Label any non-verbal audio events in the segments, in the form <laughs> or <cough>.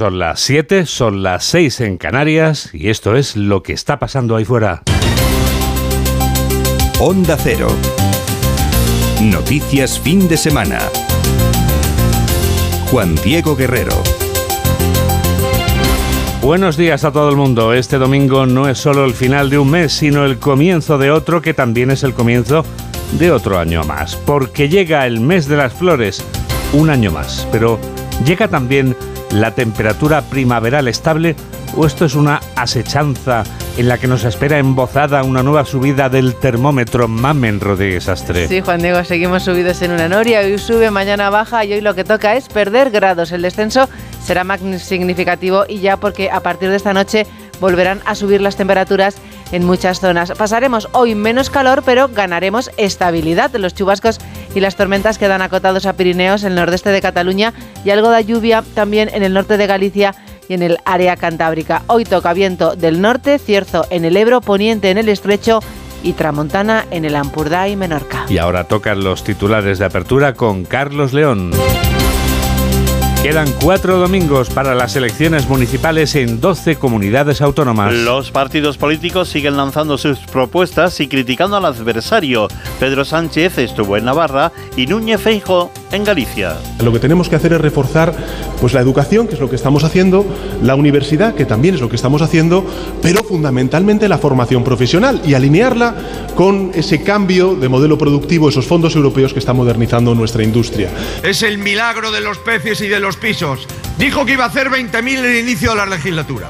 Son las 7, son las 6 en Canarias y esto es lo que está pasando ahí fuera. Onda Cero. Noticias fin de semana. Juan Diego Guerrero. Buenos días a todo el mundo. Este domingo no es solo el final de un mes, sino el comienzo de otro que también es el comienzo de otro año más. Porque llega el mes de las flores, un año más. Pero llega también la temperatura primaveral estable o esto es una asechanza en la que nos espera embozada una nueva subida del termómetro Mamen Rodríguez Astre. Sí, Juan Diego, seguimos subidos en una noria, hoy sube, mañana baja y hoy lo que toca es perder grados. El descenso será más significativo y ya porque a partir de esta noche volverán a subir las temperaturas en muchas zonas. Pasaremos hoy menos calor, pero ganaremos estabilidad. Los chubascos y las tormentas quedan acotados a Pirineos, el nordeste de Cataluña y algo de lluvia también en el norte de Galicia y en el área cantábrica. Hoy toca viento del norte, cierzo en el Ebro, poniente en el estrecho y tramontana en el Ampurdá y Menorca. Y ahora tocan los titulares de apertura con Carlos León. Quedan cuatro domingos para las elecciones municipales en 12 comunidades autónomas. Los partidos políticos siguen lanzando sus propuestas y criticando al adversario. Pedro Sánchez estuvo en Navarra y Núñez Feijo en Galicia. Lo que tenemos que hacer es reforzar pues la educación, que es lo que estamos haciendo, la universidad, que también es lo que estamos haciendo, pero fundamentalmente la formación profesional y alinearla con ese cambio de modelo productivo, esos fondos europeos que están modernizando nuestra industria. Es el milagro de los peces y de los pisos. Dijo que iba a hacer 20.000 en el inicio de la legislatura.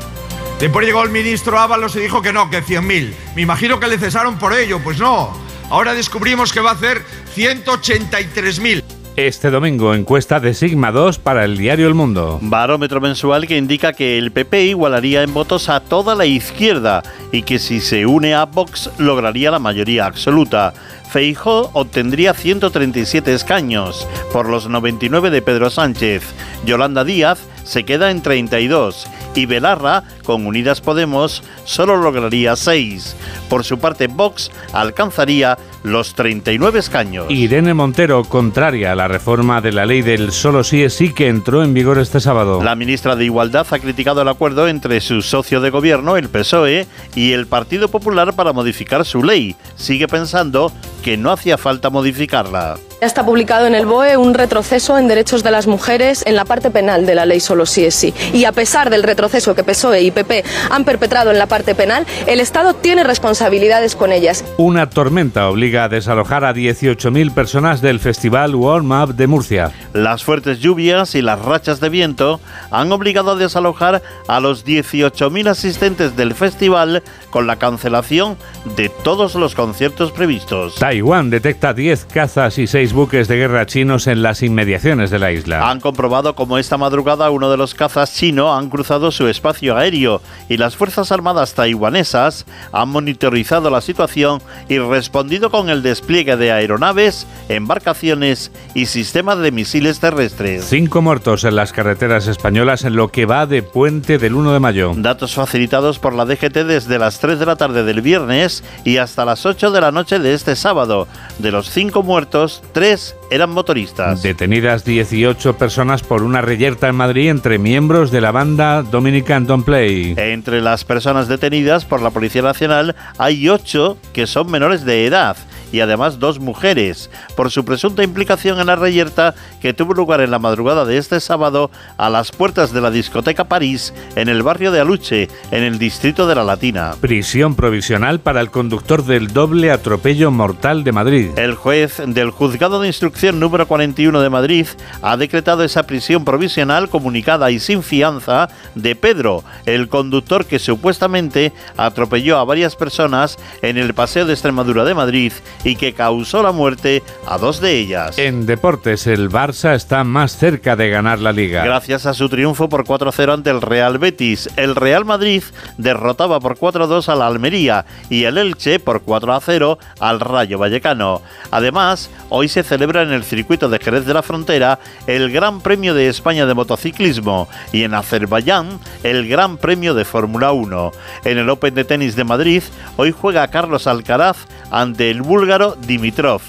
Después llegó el ministro Ábalos y dijo que no, que 100.000. Me imagino que le cesaron por ello. Pues no. Ahora descubrimos que va a hacer 183.000. Este domingo, encuesta de Sigma 2 para el diario El Mundo. Barómetro mensual que indica que el PP igualaría en votos a toda la izquierda y que si se une a Vox lograría la mayoría absoluta. Feijó obtendría 137 escaños por los 99 de Pedro Sánchez. Yolanda Díaz se queda en 32 y Belarra, con Unidas Podemos, solo lograría 6. Por su parte, Vox alcanzaría los 39 escaños. Irene Montero, contraria a la reforma de la ley del solo sí es sí que entró en vigor este sábado. La ministra de Igualdad ha criticado el acuerdo entre su socio de gobierno, el PSOE, y el Partido Popular para modificar su ley. Sigue pensando que no hacía falta modificarla. Ya está publicado en el BOE un retroceso en derechos de las mujeres en la parte penal de la ley solo sí es sí. Y a pesar del retroceso que PSOE y PP han perpetrado en la parte penal, el Estado tiene responsabilidades con ellas. Una tormenta obliga a desalojar a 18.000 personas del festival Warm Up de Murcia. Las fuertes lluvias y las rachas de viento han obligado a desalojar a los 18.000 asistentes del festival con la cancelación de todos los conciertos previstos. Taiwán detecta 10 cazas y 6 buques de guerra chinos en las inmediaciones de la isla. Han comprobado como esta madrugada uno de los cazas chino han cruzado su espacio aéreo y las Fuerzas Armadas taiwanesas han monitorizado la situación y respondido con el despliegue de aeronaves, embarcaciones y sistemas de misiles terrestres. Cinco muertos en las carreteras españolas en lo que va de puente del 1 de mayo. Datos facilitados por la DGT desde las 3 de la tarde del viernes y hasta las 8 de la noche de este sábado. De los cinco muertos, tres eran motoristas. Detenidas 18 personas por una reyerta en Madrid entre miembros de la banda Dominican Don't Play. Entre las personas detenidas por la Policía Nacional hay ocho que son menores de edad y además dos mujeres, por su presunta implicación en la reyerta que tuvo lugar en la madrugada de este sábado a las puertas de la discoteca París en el barrio de Aluche, en el distrito de la Latina. Prisión provisional para el conductor del doble atropello mortal de Madrid. El juez del juzgado de instrucción número 41 de Madrid ha decretado esa prisión provisional comunicada y sin fianza de Pedro, el conductor que supuestamente atropelló a varias personas en el paseo de Extremadura de Madrid y que causó la muerte a dos de ellas. En deportes, el Barça está más cerca de ganar la liga. Gracias a su triunfo por 4-0 ante el Real Betis, el Real Madrid derrotaba por 4-2 a la Almería y el Elche por 4-0 al Rayo Vallecano. Además, hoy se celebra en el circuito de Jerez de la Frontera el Gran Premio de España de motociclismo y en Azerbaiyán el Gran Premio de Fórmula 1. En el Open de Tenis de Madrid, hoy juega Carlos Alcaraz ante el búlgaro Dimitrov.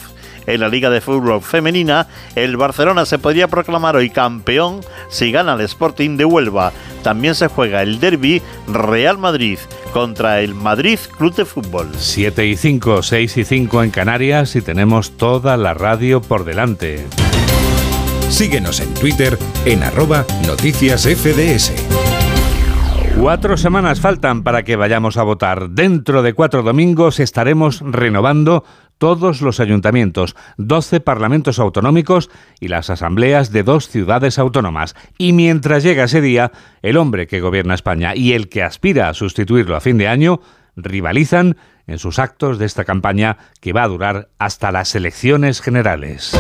En la Liga de Fútbol Femenina, el Barcelona se podría proclamar hoy campeón si gana el Sporting de Huelva. También se juega el derby Real Madrid contra el Madrid Club de Fútbol. 7 y 5, 6 y 5 en Canarias y tenemos toda la radio por delante. Síguenos en Twitter en arroba noticias FDS. Cuatro semanas faltan para que vayamos a votar. Dentro de cuatro domingos estaremos renovando todos los ayuntamientos, 12 parlamentos autonómicos y las asambleas de dos ciudades autónomas. Y mientras llega ese día, el hombre que gobierna España y el que aspira a sustituirlo a fin de año rivalizan en sus actos de esta campaña que va a durar hasta las elecciones generales.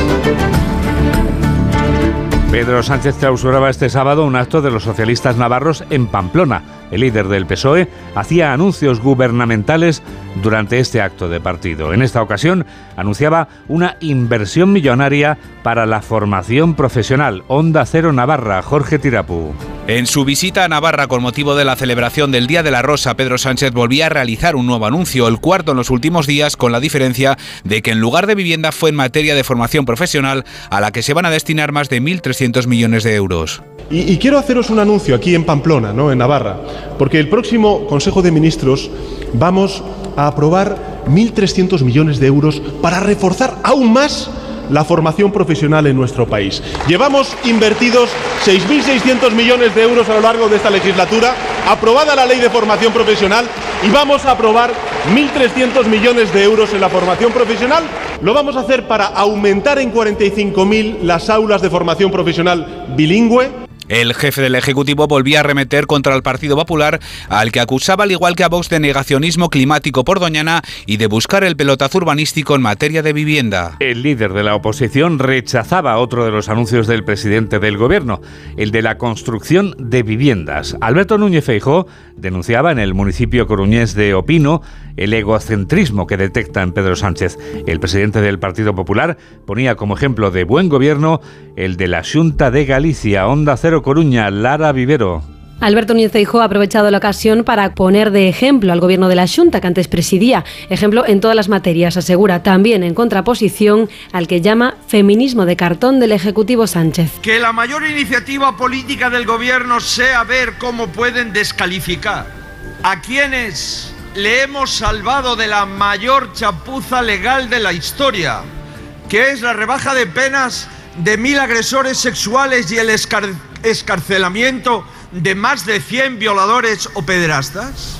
Pedro Sánchez clausuraba este sábado un acto de los socialistas navarros en Pamplona. El líder del PSOE hacía anuncios gubernamentales durante este acto de partido. En esta ocasión anunciaba una inversión millonaria para la formación profesional. Onda Cero Navarra, Jorge Tirapú. En su visita a Navarra con motivo de la celebración del Día de la Rosa, Pedro Sánchez volvía a realizar un nuevo anuncio, el cuarto en los últimos días, con la diferencia de que en lugar de vivienda fue en materia de formación profesional, a la que se van a destinar más de 1.300 millones de euros. Y, y, quiero haceros un anuncio aquí en Pamplona, ¿no? en Navarra, porque el próximo Consejo de Ministros vamos a aprobar 1.300 millones de euros para reforzar aún más la formación profesional en nuestro país. Llevamos invertidos 6.600 millones de euros a lo largo de esta legislatura, aprobada la ley de formación profesional y vamos a aprobar 1.300 millones de euros en la formación profesional. Lo vamos a hacer para aumentar en 45.000 las aulas de formación profesional bilingüe. El jefe del Ejecutivo volvía a remeter contra el Partido Popular, al que acusaba al igual que a Vox de negacionismo climático por Doñana y de buscar el pelotazo urbanístico en materia de vivienda. El líder de la oposición rechazaba otro de los anuncios del presidente del gobierno, el de la construcción de viviendas. Alberto Núñez Feijó denunciaba en el municipio coruñés de Opino el egocentrismo que detecta en Pedro Sánchez. El presidente del Partido Popular ponía como ejemplo de buen gobierno el de la Junta de Galicia, Onda Cero Coruña, Lara Vivero. Alberto Núñez Feijóo ha aprovechado la ocasión para poner de ejemplo al gobierno de la Junta que antes presidía. Ejemplo en todas las materias, asegura, también en contraposición al que llama feminismo de cartón del Ejecutivo Sánchez. Que la mayor iniciativa política del gobierno sea ver cómo pueden descalificar a quienes le hemos salvado de la mayor chapuza legal de la historia, que es la rebaja de penas de mil agresores sexuales y el escar escarcelamiento de más de 100 violadores o pederastas?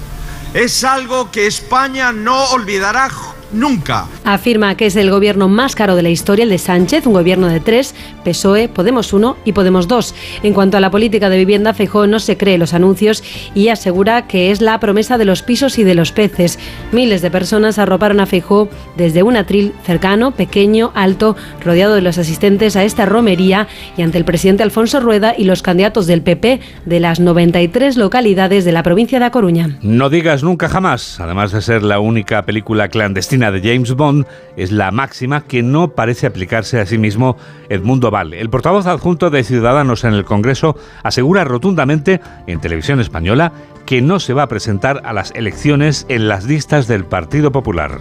Es algo que España no olvidará nunca. Afirma que es el gobierno más caro de la historia, el de Sánchez, un gobierno de tres, PSOE, Podemos 1 y Podemos 2. En cuanto a la política de vivienda, Feijóo no se cree los anuncios y asegura que es la promesa de los pisos y de los peces. Miles de personas arroparon a Feijóo desde un atril cercano, pequeño, alto, rodeado de los asistentes a esta romería y ante el presidente Alfonso Rueda y los candidatos del PP de las 93 localidades de la provincia de A Coruña. No digas nunca jamás, además de ser la única película clandestina de James Bond es la máxima que no parece aplicarse a sí mismo Edmundo Val. El portavoz adjunto de Ciudadanos en el Congreso asegura rotundamente en televisión española que no se va a presentar a las elecciones en las listas del Partido Popular.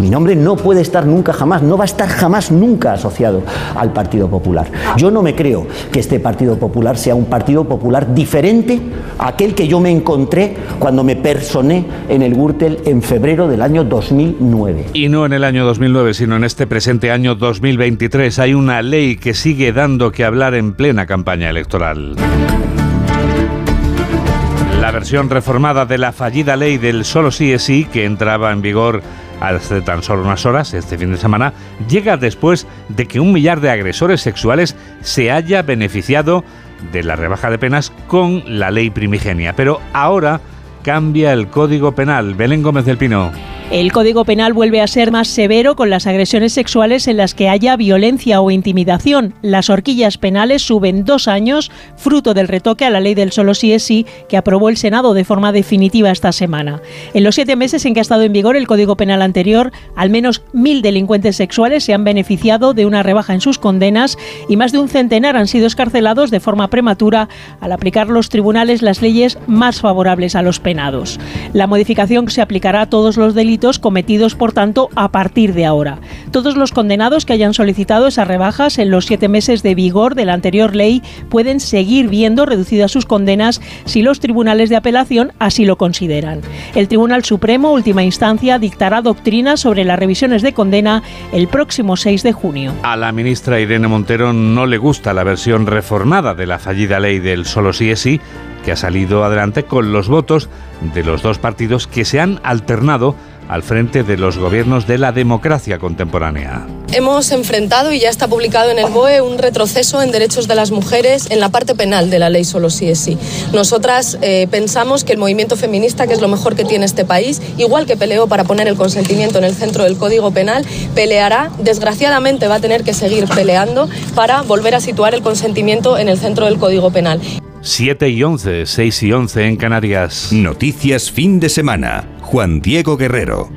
Mi nombre no puede estar nunca jamás, no va a estar jamás nunca asociado al Partido Popular. Yo no me creo que este Partido Popular sea un Partido Popular diferente a aquel que yo me encontré cuando me personé en el Gürtel en febrero del año 2009. Y no en el año 2009, sino en este presente año 2023 hay una ley que sigue dando que hablar en plena campaña electoral. La versión reformada de la fallida ley del solo sí es sí, que entraba en vigor hace tan solo unas horas, este fin de semana, llega después de que un millar de agresores sexuales se haya beneficiado de la rebaja de penas con la ley primigenia. Pero ahora cambia el Código Penal. Belén Gómez del Pino. El Código Penal vuelve a ser más severo con las agresiones sexuales en las que haya violencia o intimidación. Las horquillas penales suben dos años, fruto del retoque a la ley del solo sí es sí que aprobó el Senado de forma definitiva esta semana. En los siete meses en que ha estado en vigor el Código Penal anterior, al menos mil delincuentes sexuales se han beneficiado de una rebaja en sus condenas y más de un centenar han sido escarcelados de forma prematura al aplicar los tribunales las leyes más favorables a los La modificación se aplicará a todos los delitos delitos cometidos, por tanto, a partir de ahora. Todos los condenados que hayan solicitado esas rebajas en los siete meses de vigor de la anterior ley pueden seguir viendo reducidas sus condenas si los tribunales de apelación así lo consideran. El Tribunal Supremo, última instancia, dictará doctrina sobre las revisiones de condena el próximo 6 de junio. A la ministra Irene Montero no le gusta la versión reformada de la fallida ley del solo sí es sí, que ha salido adelante con los votos de los dos partidos que se han alternado al frente de los gobiernos de la democracia contemporánea. Hemos enfrentado, y ya está publicado en el BOE, un retroceso en derechos de las mujeres en la parte penal de la ley solo sí es sí. Nosotras eh, pensamos que el movimiento feminista, que es lo mejor que tiene este país, igual que peleó para poner el consentimiento en el centro del Código Penal, peleará, desgraciadamente va a tener que seguir peleando para volver a situar el consentimiento en el centro del Código Penal. 7 y 11, 6 y 11 en Canarias. Noticias fin de semana. Juan Diego Guerrero.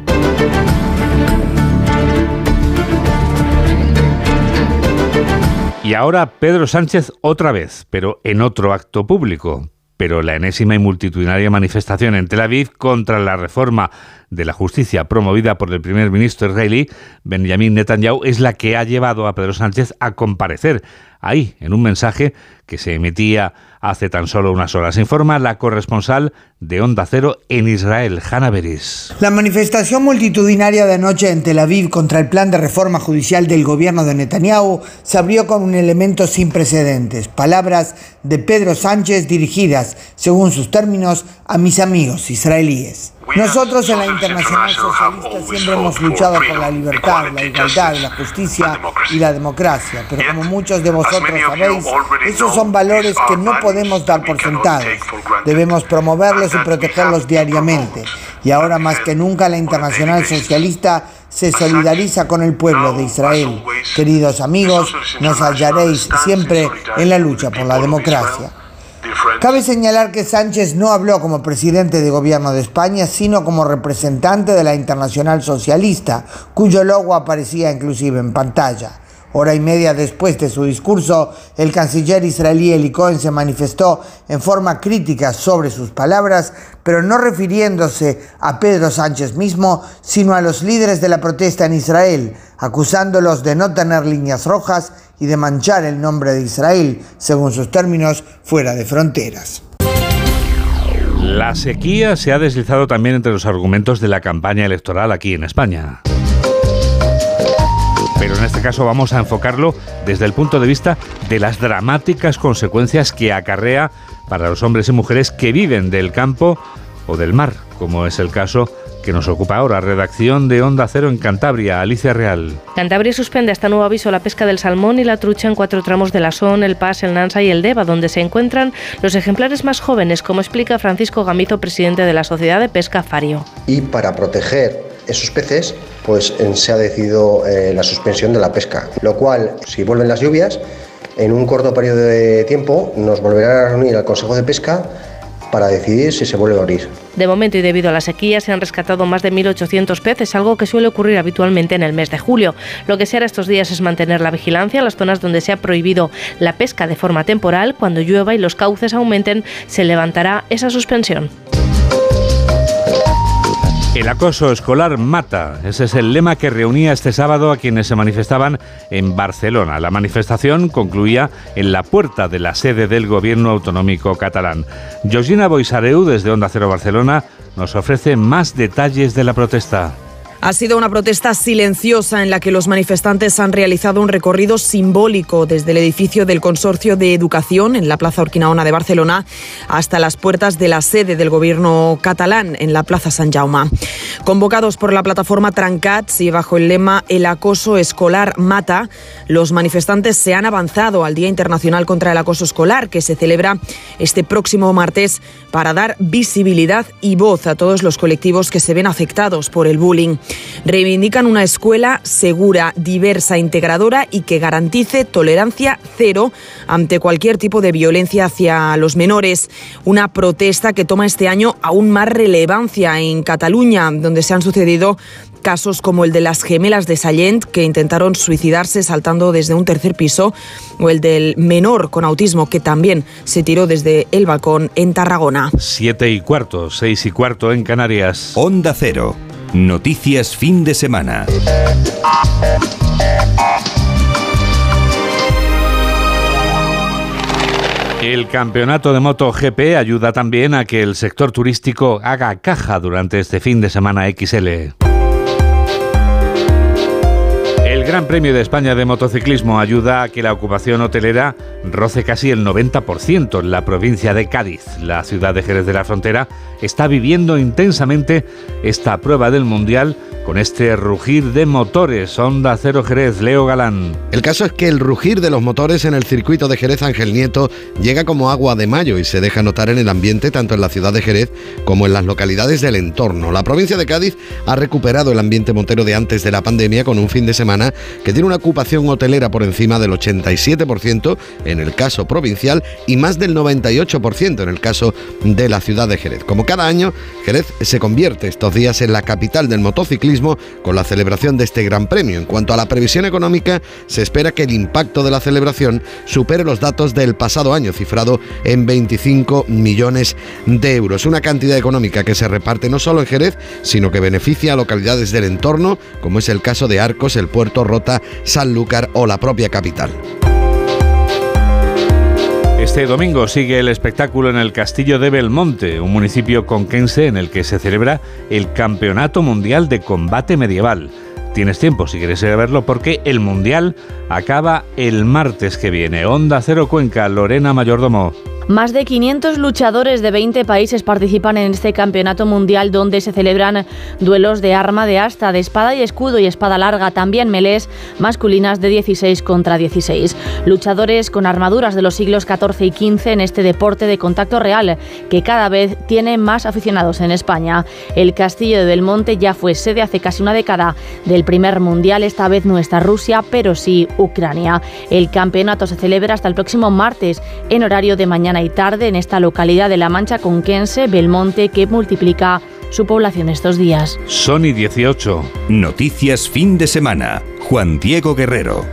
Y ahora Pedro Sánchez otra vez, pero en otro acto público. Pero la enésima y multitudinaria manifestación en Tel Aviv contra la reforma de la justicia promovida por el primer ministro israelí Benjamin Netanyahu es la que ha llevado a Pedro Sánchez a comparecer ahí, en un mensaje que se emitía hace tan solo unas horas. Informa la corresponsal de Onda Cero en Israel, Hanna Beris. La manifestación multitudinaria de anoche en Tel Aviv contra el plan de reforma judicial del gobierno de Netanyahu se abrió con un elemento sin precedentes, palabras de Pedro Sánchez dirigidas, según sus términos, a mis amigos israelíes. Nosotros en la Internacional Socialista siempre hemos luchado por la libertad, la igualdad, la justicia y la democracia, pero como muchos de vosotros sabéis, esos son valores que no podemos dar por sentados. Debemos promoverlos y protegerlos diariamente. Y ahora más que nunca la Internacional Socialista se solidariza con el pueblo de Israel. Queridos amigos, nos hallaréis siempre en la lucha por la democracia. Cabe señalar que Sánchez no habló como presidente de gobierno de España, sino como representante de la Internacional Socialista, cuyo logo aparecía inclusive en pantalla. Hora y media después de su discurso, el canciller israelí Eli Cohen se manifestó en forma crítica sobre sus palabras, pero no refiriéndose a Pedro Sánchez mismo, sino a los líderes de la protesta en Israel, acusándolos de no tener líneas rojas y de manchar el nombre de Israel, según sus términos, fuera de fronteras. La sequía se ha deslizado también entre los argumentos de la campaña electoral aquí en España pero en este caso vamos a enfocarlo desde el punto de vista de las dramáticas consecuencias que acarrea para los hombres y mujeres que viven del campo o del mar, como es el caso que nos ocupa ahora. Redacción de Onda Cero en Cantabria, Alicia Real. Cantabria suspende hasta nuevo aviso la pesca del salmón y la trucha en cuatro tramos de la Son, el Pas, el Nansa y el Deva, donde se encuentran los ejemplares más jóvenes, como explica Francisco Gamizo, presidente de la Sociedad de Pesca Fario. Y para proteger esos peces, pues se ha decidido eh, la suspensión de la pesca, lo cual, si vuelven las lluvias, en un corto periodo de tiempo nos volverá a reunir al Consejo de Pesca para decidir si se vuelve a abrir. De momento y debido a la sequía se han rescatado más de 1.800 peces, algo que suele ocurrir habitualmente en el mes de julio. Lo que se hará estos días es mantener la vigilancia en las zonas donde se ha prohibido la pesca de forma temporal. Cuando llueva y los cauces aumenten, se levantará esa suspensión. El acoso escolar mata. Ese es el lema que reunía este sábado a quienes se manifestaban en Barcelona. La manifestación concluía en la puerta de la sede del gobierno autonómico catalán. Georgina Boisareu, desde Onda Cero Barcelona, nos ofrece más detalles de la protesta. Ha sido una protesta silenciosa en la que los manifestantes han realizado un recorrido simbólico desde el edificio del Consorcio de Educación en la Plaza Urquinaona de Barcelona hasta las puertas de la sede del gobierno catalán en la Plaza San Jaume. Convocados por la plataforma Trancats y bajo el lema El acoso escolar mata, los manifestantes se han avanzado al Día Internacional contra el Acoso Escolar que se celebra este próximo martes para dar visibilidad y voz a todos los colectivos que se ven afectados por el bullying. Reivindican una escuela segura, diversa, integradora y que garantice tolerancia cero ante cualquier tipo de violencia hacia los menores. Una protesta que toma este año aún más relevancia en Cataluña, donde se han sucedido casos como el de las gemelas de Sallent que intentaron suicidarse saltando desde un tercer piso o el del menor con autismo que también se tiró desde el balcón en Tarragona. Siete y cuarto, seis y cuarto en Canarias. Onda Cero. Noticias fin de semana. El campeonato de MotoGP ayuda también a que el sector turístico haga caja durante este fin de semana XL. El Gran Premio de España de Motociclismo ayuda a que la ocupación hotelera roce casi el 90% en la provincia de Cádiz. La ciudad de Jerez de la Frontera está viviendo intensamente esta prueba del Mundial con este rugir de motores. Honda Cero Jerez, Leo Galán. El caso es que el rugir de los motores en el circuito de Jerez Ángel Nieto llega como agua de mayo y se deja notar en el ambiente tanto en la ciudad de Jerez como en las localidades del entorno. La provincia de Cádiz ha recuperado el ambiente motero de antes de la pandemia con un fin de semana que tiene una ocupación hotelera por encima del 87% en el caso provincial y más del 98% en el caso de la ciudad de Jerez. Como cada año, Jerez se convierte estos días en la capital del motociclismo con la celebración de este Gran Premio. En cuanto a la previsión económica, se espera que el impacto de la celebración supere los datos del pasado año, cifrado en 25 millones de euros. Una cantidad económica que se reparte no solo en Jerez, sino que beneficia a localidades del entorno, como es el caso de Arcos, el Puerto Rota, Sanlúcar o la propia capital. Este domingo sigue el espectáculo en el Castillo de Belmonte, un municipio conquense en el que se celebra el Campeonato Mundial de Combate Medieval. Tienes tiempo si quieres ir a verlo porque el Mundial acaba el martes que viene. Onda Cero Cuenca, Lorena Mayordomo. Más de 500 luchadores de 20 países participan en este campeonato mundial donde se celebran duelos de arma de asta, de espada y escudo y espada larga, también melés masculinas de 16 contra 16. Luchadores con armaduras de los siglos XIV y XV en este deporte de contacto real que cada vez tiene más aficionados en España. El Castillo de Belmonte ya fue sede hace casi una década del primer mundial, esta vez no está Rusia, pero sí Ucrania. El campeonato se celebra hasta el próximo martes en horario de mañana y tarde en esta localidad de La Mancha conquense, Belmonte, que multiplica su población estos días. Sony 18. Noticias fin de semana. Juan Diego Guerrero.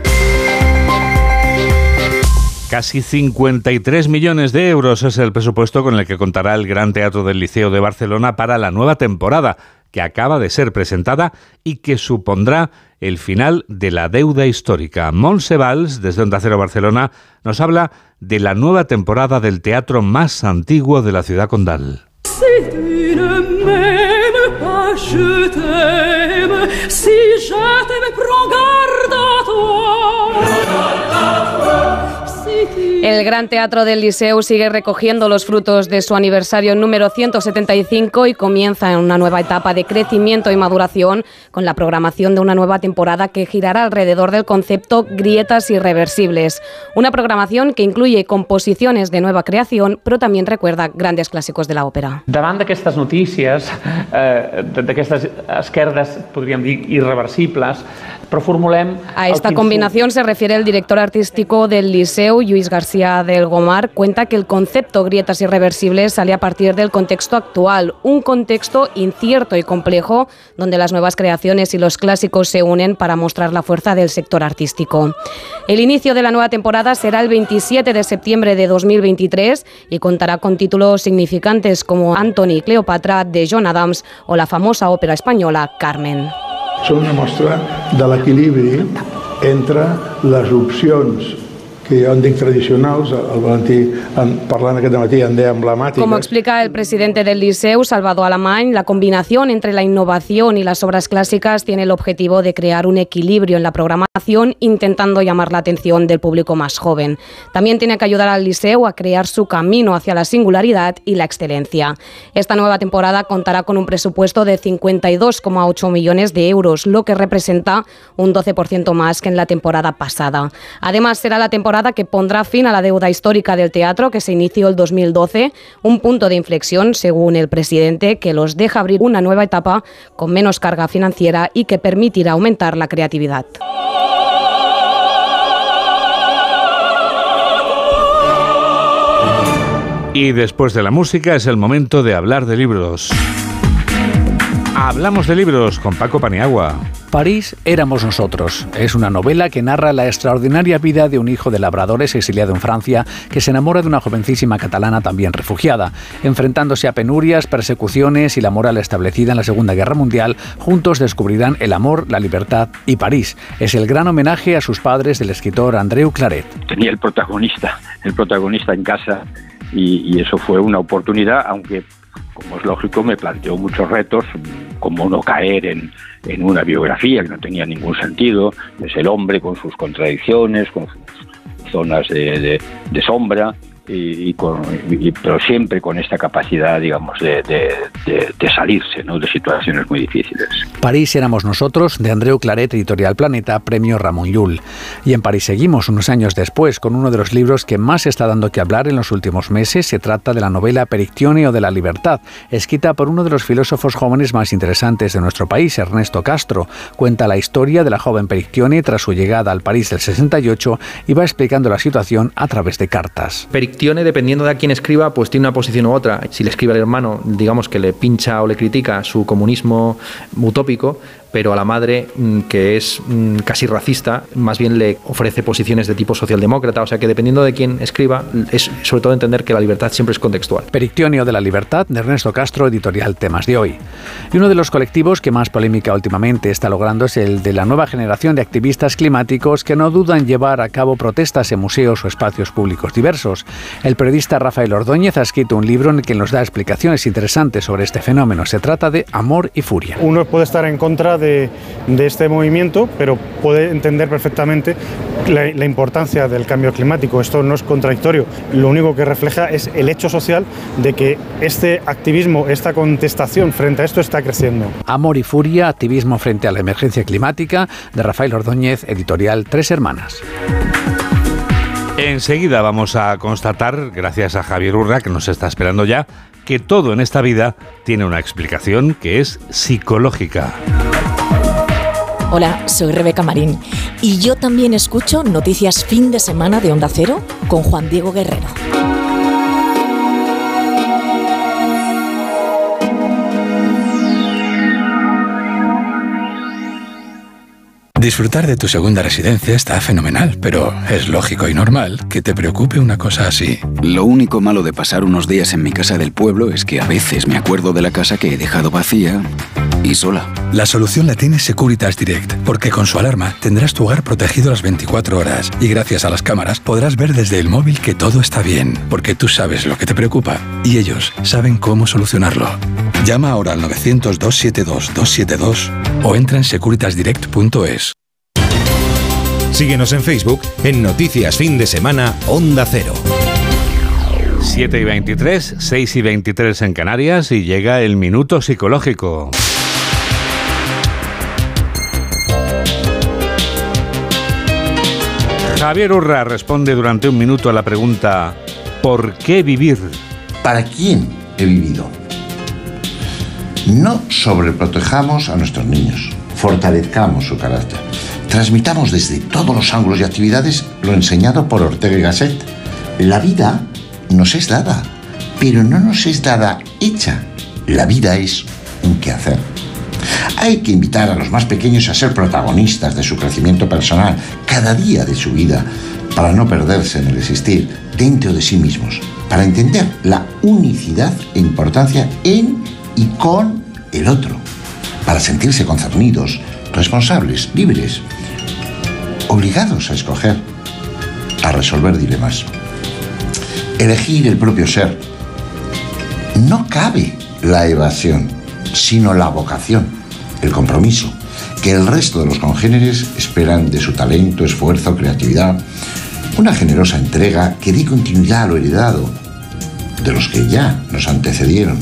Casi 53 millones de euros es el presupuesto con el que contará el Gran Teatro del Liceo de Barcelona para la nueva temporada, que acaba de ser presentada y que supondrá el final de la deuda histórica. Montse Valls, desde Onda Cero Barcelona, nos habla de la nueva temporada del teatro más antiguo de la ciudad condal. El Gran Teatro del Liceu sigue recogiendo los frutos de su aniversario número 175 y comienza en una nueva etapa de crecimiento y maduración con la programación de una nueva temporada que girará alrededor del concepto grietas irreversibles. Una programación que incluye composiciones de nueva creación, pero también recuerda grandes clásicos de la ópera. Davant d'aquestes notícies, eh, d'aquestes esquerdes, podríem dir, irreversibles, però formulem... A esta combinación se refiere el director artístico del Liceu, Lluís García del Gomar, cuenta que el concepto grietas irreversibles sale a partir del contexto actual, un contexto incierto y complejo donde las nuevas creaciones y los clásicos se unen para mostrar la fuerza del sector artístico. El inicio de la nueva temporada será el 27 de septiembre de 2023 y contará con títulos significantes como Anthony Cleopatra de John Adams o la famosa ópera española Carmen. Són una mostra de l'equilibri entre les opcions que en dic tradicionals, el Valentí en, parlant aquest matí en deia emblemàtiques. Como explica el presidente del Liceu, Salvador Alamany, la combinación entre la innovación y las obras clásicas tiene el objetivo de crear un equilibrio en la programación, intentando llamar la atención del público más joven. También tiene que ayudar al Liceu a crear su camino hacia la singularidad y la excelencia. Esta nueva temporada contará con un presupuesto de 52,8 millones de euros, lo que representa un 12% más que en la temporada pasada. Además, será la temporada que pondrá fin a la deuda histórica del teatro que se inició el 2012, un punto de inflexión, según el presidente, que los deja abrir una nueva etapa con menos carga financiera y que permitirá aumentar la creatividad. Y después de la música es el momento de hablar de libros. Hablamos de libros con Paco Paniagua. París éramos nosotros. Es una novela que narra la extraordinaria vida de un hijo de labradores exiliado en Francia que se enamora de una jovencísima catalana también refugiada. Enfrentándose a penurias, persecuciones y la moral establecida en la Segunda Guerra Mundial, juntos descubrirán el amor, la libertad y París. Es el gran homenaje a sus padres del escritor Andreu Claret. Tenía el protagonista, el protagonista en casa y, y eso fue una oportunidad, aunque como es lógico, me planteó muchos retos, como no caer en, en, una biografía que no tenía ningún sentido. Es el hombre con sus contradicciones, con sus zonas de, de, de sombra, y, y, con, y, pero siempre con esta capacidad, digamos, de, de salirse ¿no? de situaciones muy difíciles. París éramos nosotros, de Andreu Claret, editorial Planeta, premio Ramón Llull. Y en París seguimos unos años después con uno de los libros que más está dando que hablar en los últimos meses. Se trata de la novela Perictione o de la libertad, escrita por uno de los filósofos jóvenes más interesantes de nuestro país, Ernesto Castro. Cuenta la historia de la joven Perictione tras su llegada al París del 68 y va explicando la situación a través de cartas. Dependiendo de a quién escriba, pues tiene una posición u otra. Si le escribe al hermano, digamos que le pincha o le critica su comunismo utópico, pero a la madre, mm, que es mm, casi racista, más bien le ofrece posiciones de tipo socialdemócrata. O sea que dependiendo de quién escriba, es sobre todo entender que la libertad siempre es contextual. Perictionio de la libertad, de Ernesto Castro, editorial Temas de hoy. Y uno de los colectivos que más polémica últimamente está logrando es el de la nueva generación de activistas climáticos que no dudan llevar a cabo protestas en museos o espacios públicos diversos. El periodista Rafael Ordóñez ha escrito un libro en el que nos da explicaciones interesantes sobre este fenómeno. Se trata de Amor y Furia. Uno puede estar en contra de, de, este movimiento, pero puede entender perfectamente la, la, importancia del cambio climático. Esto no es contradictorio. Lo único que refleja es el hecho social de que este activismo, esta contestación frente a esto está creciendo. Amor y furia, activismo frente a la emergencia climática, de Rafael Ordóñez, editorial Tres Hermanas. Enseguida vamos a constatar, gracias a Javier Urra, que nos está esperando ya, que todo en esta vida tiene una explicación que es psicológica. Hola, soy Rebeca Marín y yo también escucho Noticias Fin de Semana de Onda Cero con Juan Diego Guerrero. Disfrutar de tu segunda residencia está fenomenal, pero es lógico y normal que te preocupe una cosa así. Lo único malo de pasar unos días en mi casa del pueblo es que a veces me acuerdo de la casa que he dejado vacía y sola. La solución la tiene Securitas Direct, porque con su alarma tendrás tu hogar protegido las 24 horas y gracias a las cámaras podrás ver desde el móvil que todo está bien, porque tú sabes lo que te preocupa y ellos saben cómo solucionarlo. Llama ahora al 900-272-272 o entra en securitasdirect.es. Síguenos en Facebook en Noticias Fin de Semana Onda Cero. 7 y 23, 6 y 23 en Canarias y llega el minuto psicológico. Javier Urra responde durante un minuto a la pregunta ¿Por qué vivir? ¿Para quién he vivido? No sobreprotejamos a nuestros niños, fortalezcamos su carácter. Transmitamos desde todos los ángulos y actividades lo enseñado por Ortega y Gasset. La vida nos es dada, pero no nos es dada hecha. La vida es un quehacer. Hay que invitar a los más pequeños a ser protagonistas de su crecimiento personal cada día de su vida para no perderse en el existir dentro de sí mismos, para entender la unicidad e importancia en y con el otro, para sentirse concernidos, responsables, libres, obligados a escoger, a resolver dilemas. Elegir el propio ser. No cabe la evasión, sino la vocación, el compromiso, que el resto de los congéneres esperan de su talento, esfuerzo, creatividad, una generosa entrega que dé continuidad a lo heredado de los que ya nos antecedieron,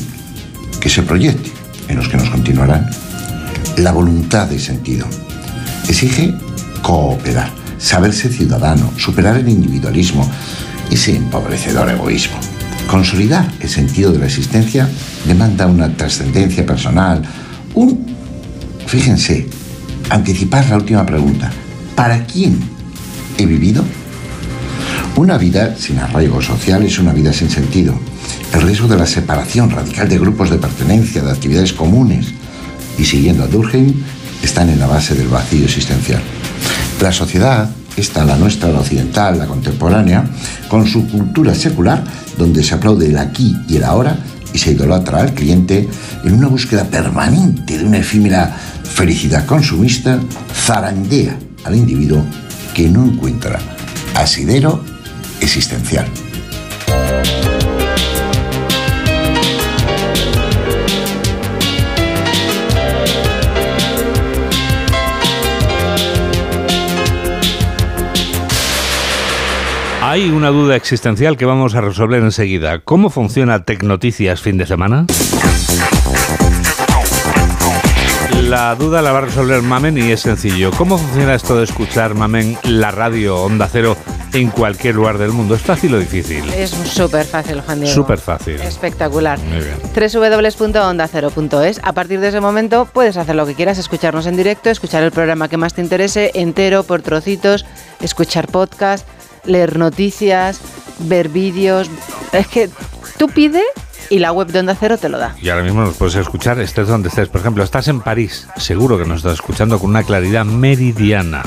que se proyecte en los que nos continuarán. La voluntad de sentido exige cooperar, saberse ciudadano, superar el individualismo, ese empobrecedor egoísmo. Consolidar el sentido de la existencia demanda una trascendencia personal, un, fíjense, anticipar la última pregunta, ¿para quién he vivido? Una vida sin arraigo social es una vida sin sentido. El riesgo de la separación radical de grupos de pertenencia, de actividades comunes, y siguiendo a Durkheim, están en la base del vacío existencial. La sociedad, esta la nuestra, la occidental, la contemporánea, con su cultura secular, donde se aplaude el aquí y el ahora y se idolatra al cliente en una búsqueda permanente de una efímera felicidad consumista, zarandea al individuo que no encuentra asidero existencial. Hay una duda existencial que vamos a resolver enseguida. ¿Cómo funciona Tecnoticias fin de semana? La duda la va a resolver Mamen y es sencillo. ¿Cómo funciona esto de escuchar, Mamen, la radio Onda Cero en cualquier lugar del mundo? ¿Es fácil o difícil? Es súper fácil, Juan Diego. Súper fácil. Espectacular. Muy bien. www.ondacero.es. A partir de ese momento puedes hacer lo que quieras, escucharnos en directo, escuchar el programa que más te interese, entero, por trocitos, escuchar podcast, leer noticias, ver vídeos. Es que tú pide y la web de Onda Cero te lo da. Y ahora mismo nos puedes escuchar, estés donde estés. Por ejemplo, estás en París, seguro que nos estás escuchando con una claridad meridiana.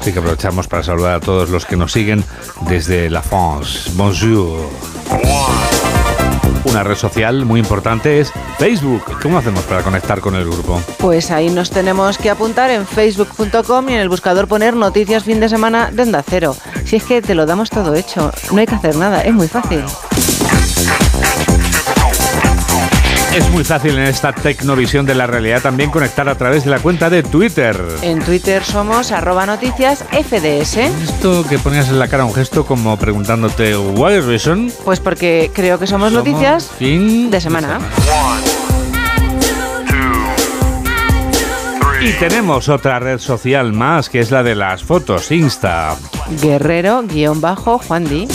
Así que aprovechamos para saludar a todos los que nos siguen desde la France. Bonjour. Una red social muy importante es Facebook. ¿Cómo hacemos para conectar con el grupo? Pues ahí nos tenemos que apuntar en facebook.com y en el buscador poner noticias fin de semana de Onda Cero. Si es que te lo damos todo hecho, no hay que hacer nada, es muy fácil. Es muy fácil en esta tecnovisión de la realidad también conectar a través de la cuenta de Twitter. En Twitter somos arroba noticias FDS. Esto que ponías en la cara un gesto como preguntándote ¿Why reason? Pues porque creo que somos, Somos noticias fin de semana. Y tenemos otra red social más que es la de las fotos, Insta. Guerrero-Juan Di.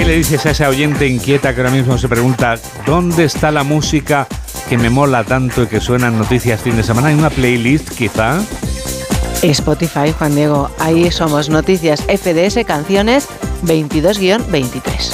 ¿Qué le dices a esa oyente inquieta que ahora mismo se pregunta ¿dónde está la música que me mola tanto y que suena en noticias fin de semana? ¿Hay una playlist quizá? Spotify, Juan Diego. Ahí somos noticias FDS canciones 22-23.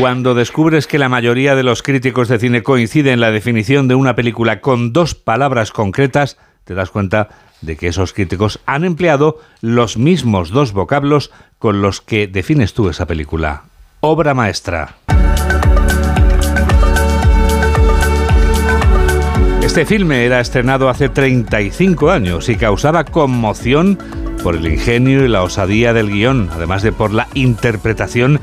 Cuando descubres que la mayoría de los críticos de cine coinciden en la definición de una película con dos palabras concretas, te das cuenta de que esos críticos han empleado los mismos dos vocablos con los que defines tú esa película. Obra maestra. Este filme era estrenado hace 35 años y causaba conmoción por el ingenio y la osadía del guion, además de por la interpretación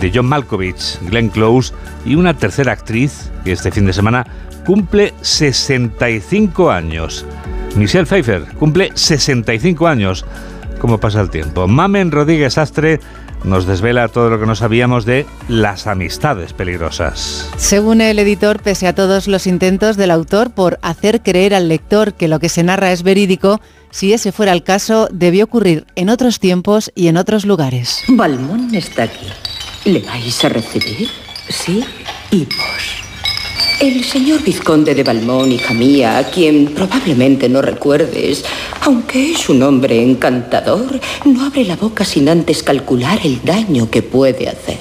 de John Malkovich, Glenn Close y una tercera actriz que este fin de semana cumple 65 años. Michelle Pfeiffer cumple 65 años. ¿Cómo pasa el tiempo? Mamen Rodríguez Astre nos desvela todo lo que no sabíamos de las amistades peligrosas. Según el editor, pese a todos los intentos del autor por hacer creer al lector que lo que se narra es verídico, si ese fuera el caso, debió ocurrir en otros tiempos y en otros lugares. Balmón está aquí. ¿Le vais a recibir? Sí. ¿Y vos? El señor vizconde de Balmón, hija mía, a quien probablemente no recuerdes, aunque es un hombre encantador, no abre la boca sin antes calcular el daño que puede hacer.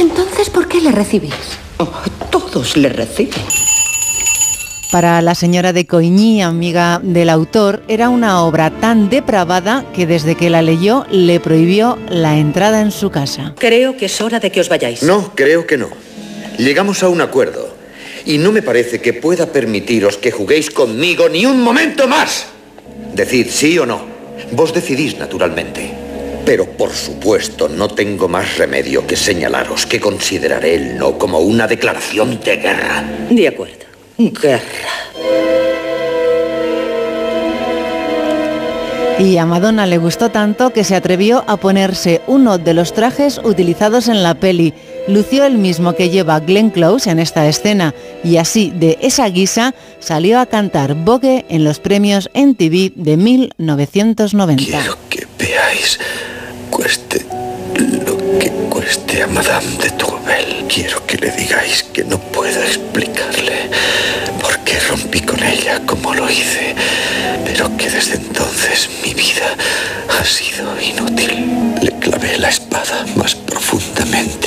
Entonces, ¿por qué le recibís? Oh, todos le reciben. Para la señora de Coigny, amiga del autor, era una obra tan depravada que desde que la leyó le prohibió la entrada en su casa. Creo que es hora de que os vayáis. No, creo que no. Llegamos a un acuerdo. Y no me parece que pueda permitiros que juguéis conmigo ni un momento más. Decid sí o no. Vos decidís, naturalmente. Pero por supuesto no tengo más remedio que señalaros que consideraré el no como una declaración de guerra. De acuerdo. Guerra. Y a Madonna le gustó tanto que se atrevió a ponerse uno de los trajes utilizados en la peli. Lució el mismo que lleva Glenn Close en esta escena y así de esa guisa salió a cantar Vogue en los premios MTV de 1990. Quiero que veáis, cueste lo que cueste a Madame de Tourvel. Quiero que le digáis que no puedo explicarle rompí con ella como lo hice, pero que desde entonces mi vida ha sido inútil. Le clavé la espada más profundamente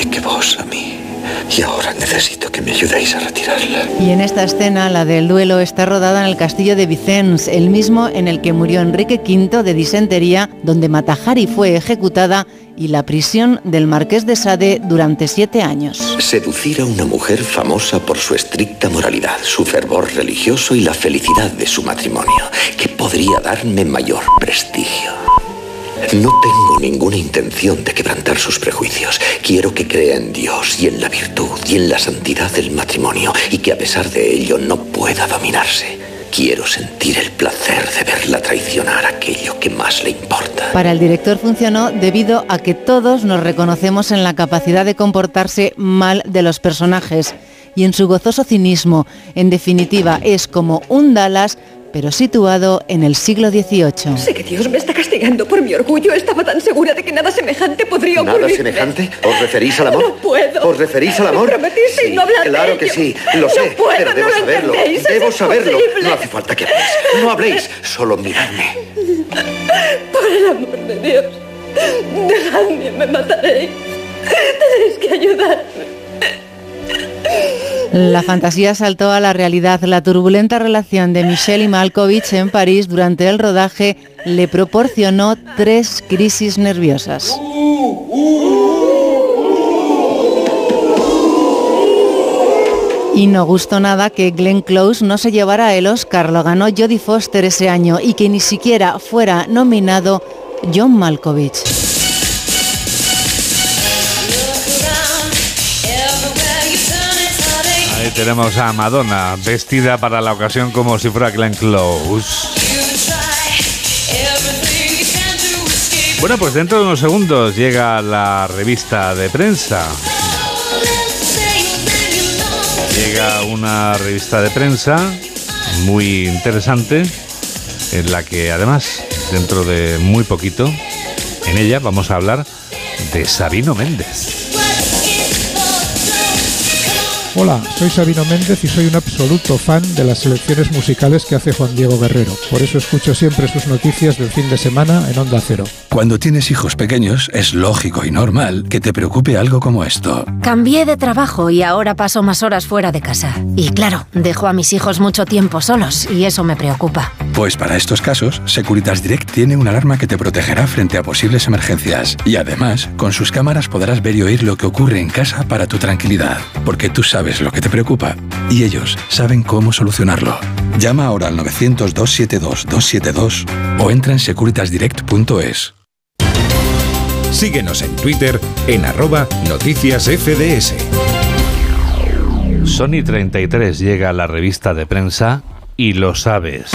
Y ahora necesito que me ayudéis a retirarla. Y en esta escena, la del duelo, está rodada en el castillo de Vicens, el mismo en el que murió Enrique V de disentería, donde Matajari fue ejecutada y la prisión del marqués de Sade durante siete años. Seducir a una mujer famosa por su estricta moralidad, su fervor religioso y la felicidad de su matrimonio. ¿Qué podría darme mayor prestigio? No tengo ninguna intención de quebrantar sus prejuicios. Quiero que crea en Dios y en la virtud y en la santidad del matrimonio y que a pesar de ello no pueda dominarse. Quiero sentir el placer de verla traicionar aquello que más le importa. Para el director funcionó debido a que todos nos reconocemos en la capacidad de comportarse mal de los personajes y en su gozoso cinismo. En definitiva, es como un Dallas pero situado en el siglo XVIII. Sé que Dios me está castigando por mi orgullo. Estaba tan segura de que nada semejante podría ocurrir. ¿Nada semejante? ¿Os referís al amor? No puedo. ¿Os referís al amor? Me prometiste sí, no hablar de Claro que sí, lo No sé, puedo, pero debo no lo saberlo. entendéis, Debo es saberlo. imposible. No hace falta que habléis. No habléis, solo miradme. Por el amor de Dios. Dejadme, me mataréis. Tenéis que ayudarme. La fantasía saltó a la realidad. La turbulenta relación de Michelle y Malkovich en París durante el rodaje le proporcionó tres crisis nerviosas. Y no gustó nada que Glenn Close no se llevara el Oscar, lo ganó Jodie Foster ese año y que ni siquiera fuera nominado John Malkovich. Tenemos a Madonna, vestida para la ocasión como si fuera Glenn Close. Bueno, pues dentro de unos segundos llega la revista de prensa. Llega una revista de prensa muy interesante, en la que además, dentro de muy poquito, en ella vamos a hablar de Sabino Méndez. Hola, soy Sabino Méndez y soy un absoluto fan de las selecciones musicales que hace Juan Diego Guerrero. Por eso escucho siempre sus noticias del fin de semana en Onda Cero. Cuando tienes hijos pequeños, es lógico y normal que te preocupe algo como esto. Cambié de trabajo y ahora paso más horas fuera de casa. Y claro, dejo a mis hijos mucho tiempo solos y eso me preocupa. Pues para estos casos, Securitas Direct tiene una alarma que te protegerá frente a posibles emergencias. Y además, con sus cámaras podrás ver y oír lo que ocurre en casa para tu tranquilidad. Porque tú sabes lo que te preocupa y ellos saben cómo solucionarlo. Llama ahora al 900-272-272 o entra en securitasdirect.es. Síguenos en Twitter en arroba noticias FDS. Sony 33 llega a la revista de prensa y lo sabes.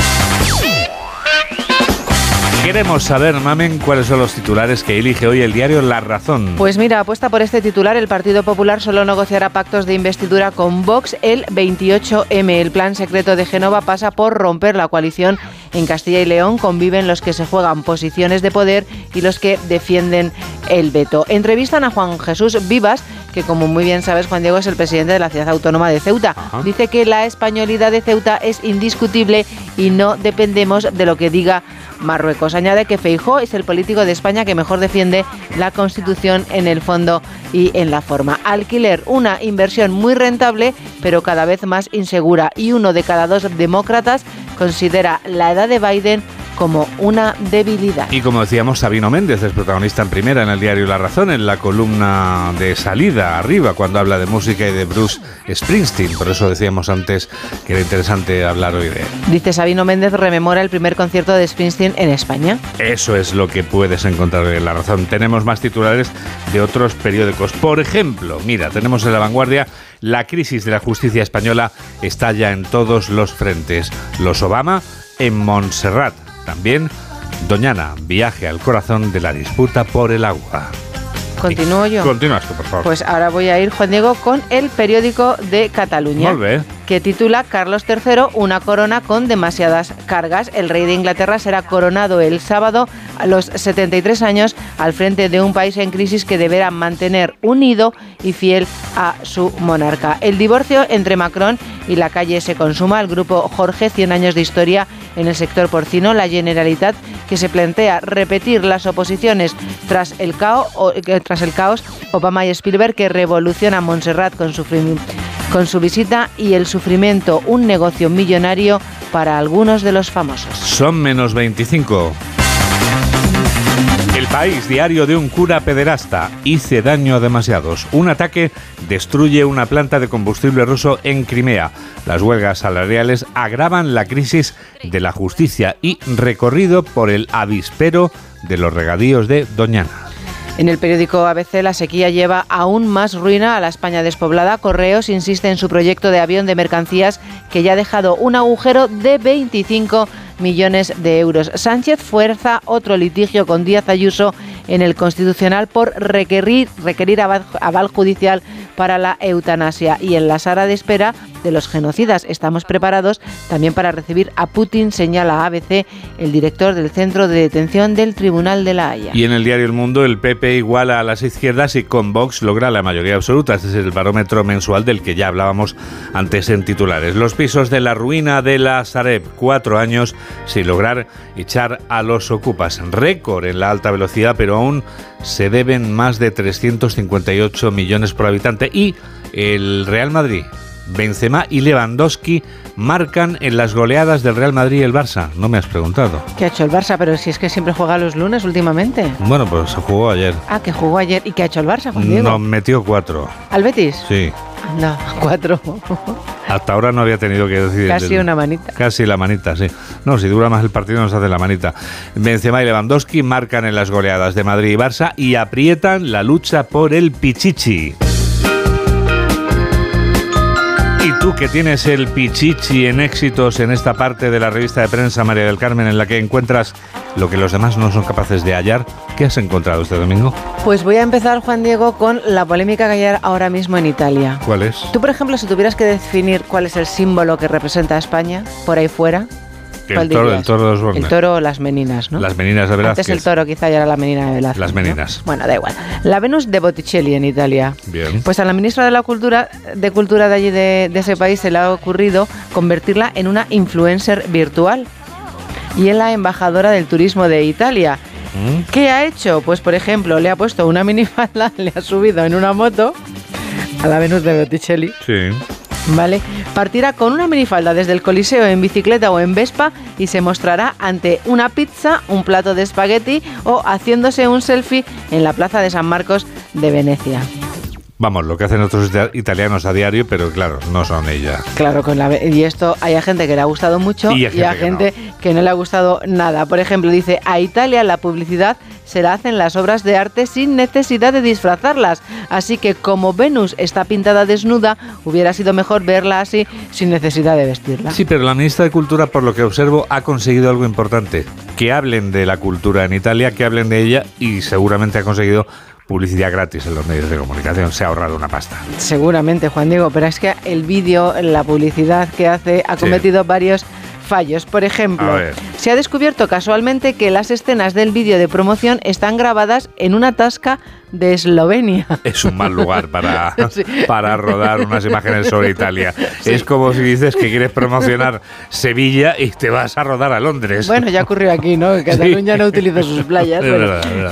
Queremos saber, Mamen, cuáles son los titulares que elige hoy el diario La Razón. Pues mira, apuesta por este titular, el Partido Popular solo negociará pactos de investidura con Vox el 28M. El plan secreto de Génova pasa por romper la coalición. En Castilla y León conviven los que se juegan posiciones de poder y los que defienden el veto. Entrevistan a Juan Jesús Vivas, que como muy bien sabes, Juan Diego es el presidente de la ciudad autónoma de Ceuta. Dice que la españolidad de Ceuta es indiscutible y no dependemos de lo que diga Marruecos. Añade que Feijó es el político de España que mejor defiende la Constitución en el fondo y en la forma. Alquiler, una inversión muy rentable, pero cada vez más insegura. Y uno de cada dos demócratas considera la edad de Biden como una debilidad. Y como decíamos, Sabino Méndez es protagonista en primera en el diario La Razón, en la columna de salida arriba, cuando habla de música y de Bruce Springsteen. Por eso decíamos antes que era interesante hablar hoy de él. Dice Sabino Méndez rememora el primer concierto de Springsteen en España. Eso es lo que puedes encontrar en La Razón. Tenemos más titulares de otros periódicos. Por ejemplo, mira, tenemos en la vanguardia la crisis de la justicia española estalla en todos los frentes. Los Obama en Montserrat. También Doñana, viaje al corazón de la disputa por el agua. Continúo yo. Continúas tú, por favor. Pues ahora voy a ir, Juan Diego, con el periódico de Cataluña. Bé. que titula Carlos III, una corona con demasiadas cargas. El rey de Inglaterra será coronado el sábado a los 73 años al frente de un país en crisis que deberá mantener unido y fiel a su monarca. El divorcio entre Macron y la calle se consuma. El grupo Jorge, 100 años de historia en el sector porcino, la Generalitat, que se plantea repetir las oposiciones tras el caos, eh, tras el caos Obama y Spielberg, que revoluciona Montserrat con su con su visita y el sufrimiento, un negocio millonario para algunos de los famosos. Son menos 25. El país diario de un cura pederasta hice daño a demasiados. Un ataque destruye una planta de combustible ruso en Crimea. Las huelgas salariales agravan la crisis de la justicia y recorrido por el avispero de los regadíos de Doñana. En el periódico ABC, la sequía lleva aún más ruina a la España despoblada. Correos insiste en su proyecto de avión de mercancías que ya ha dejado un agujero de 25 millones de euros. Sánchez fuerza otro litigio con Díaz Ayuso en el Constitucional por requerir, requerir aval, judicial para la eutanasia. Y en la sala de espera de los genocidas estamos preparados también para recibir a Putin, señala ABC, el director del Centro de Detención del Tribunal de la Haya. Y en el diario El Mundo, el PP iguala a las izquierdas y con Vox logra la mayoría absoluta. Este es el barómetro mensual del que ya hablábamos antes en titulares. Los pisos de la ruina de la Sareb, cuatro años sin lograr echar a los ocupas. Récord en la alta velocidad, pero aún se deben más de 358 millones por habitante. Y el Real Madrid Benzema y Lewandowski marcan en las goleadas del Real Madrid y el Barça. No me has preguntado. ¿Qué ha hecho el Barça? Pero si es que siempre juega los lunes últimamente. Bueno, pues se jugó ayer. Ah, que jugó ayer. ¿Y qué ha hecho el Barça, Juan Diego? Nos metió cuatro. ¿Al Betis? Sí. Anda, <laughs> cuatro. <laughs> Hasta ahora no había tenido que decir. Casi una manita. Casi la manita, sí. No, si dura más el partido nos hace la manita. Benzema y Lewandowski marcan en las goleadas de Madrid y Barça y aprietan la lucha por el Pichichi. Tú que tienes el pichichi en éxitos en esta parte de la revista de prensa María del Carmen en la que encuentras lo que los demás no son capaces de hallar, ¿qué has encontrado este domingo? Pues voy a empezar, Juan Diego, con la polémica que hay ahora mismo en Italia. ¿Cuál es? Tú, por ejemplo, si tuvieras que definir cuál es el símbolo que representa a España por ahí fuera, el toro, el toro, de el toro o las meninas, ¿no? Las meninas de Velázquez. Antes el toro quizá ya era la menina de Velázquez. Las meninas. Bueno, da igual. La Venus de Botticelli en Italia. Bien. Pues a la ministra de la Cultura de Cultura de allí de, ese país se le ha ocurrido convertirla en una influencer virtual y en la embajadora del turismo de Italia. ¿Mm? ¿Qué ha hecho? Pues por ejemplo, le ha puesto una minifalda, <laughs> le ha subido en una moto a la Venus de Botticelli. Sí ¿vale? Partirá con una minifalda desde el Coliseo en bicicleta o en Vespa y se mostrará ante una pizza, un plato de espagueti o haciéndose un selfie en la Plaza de San Marcos de Venecia. Vamos, lo que hacen otros italianos a diario, pero claro, no son ella. Claro, con la, y esto hay a gente que le ha gustado mucho y, a gente, que, no. le ha gustado nada. Por ejemplo, dice, a Italia la publicidad se la hacen las obras de arte sin necesidad de disfrazarlas. Así que como Venus está pintada desnuda, hubiera sido mejor verla así sin necesidad de vestirla. Sí, pero la ministra de Cultura, por lo que observo, ha conseguido algo importante. Que hablen de la cultura en Italia, que hablen de ella y seguramente ha conseguido publicidad gratis en los medios de comunicación. Se ha ahorrado una pasta. Seguramente, Juan Diego, pero es que el vídeo, la publicidad que hace, ha cometido varios fallos. Por ejemplo, se ha descubierto casualmente que las escenas del vídeo de promoción están grabadas en una tasca de Eslovenia. <laughs> Es un mal lugar para, <laughs> para rodar unas imágenes sobre Italia. Es como si dices que quieres promocionar Sevilla y te vas a rodar a Londres. Bueno, ya ocurrió aquí, ¿no? <laughs> Cataluña no utiliza sus playas.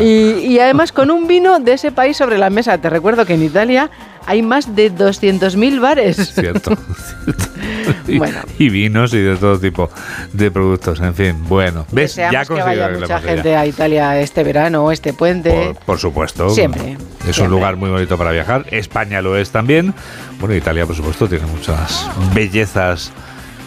Y, y además con un vino de ese país sobre la mesa. Te recuerdo que en Italia hay más de 200.000 bares. <laughs> Cierto, <laughs> Y, bueno. y, vinos y de todo tipo de productos, en fin. Bueno, ¿ves? ya que vaya mucha gente a Italia este verano o este puente. Por, supuesto. Siempre. Es un lugar muy bonito para viajar. España lo es también. Bueno, Italia, por supuesto, tiene muchas bellezas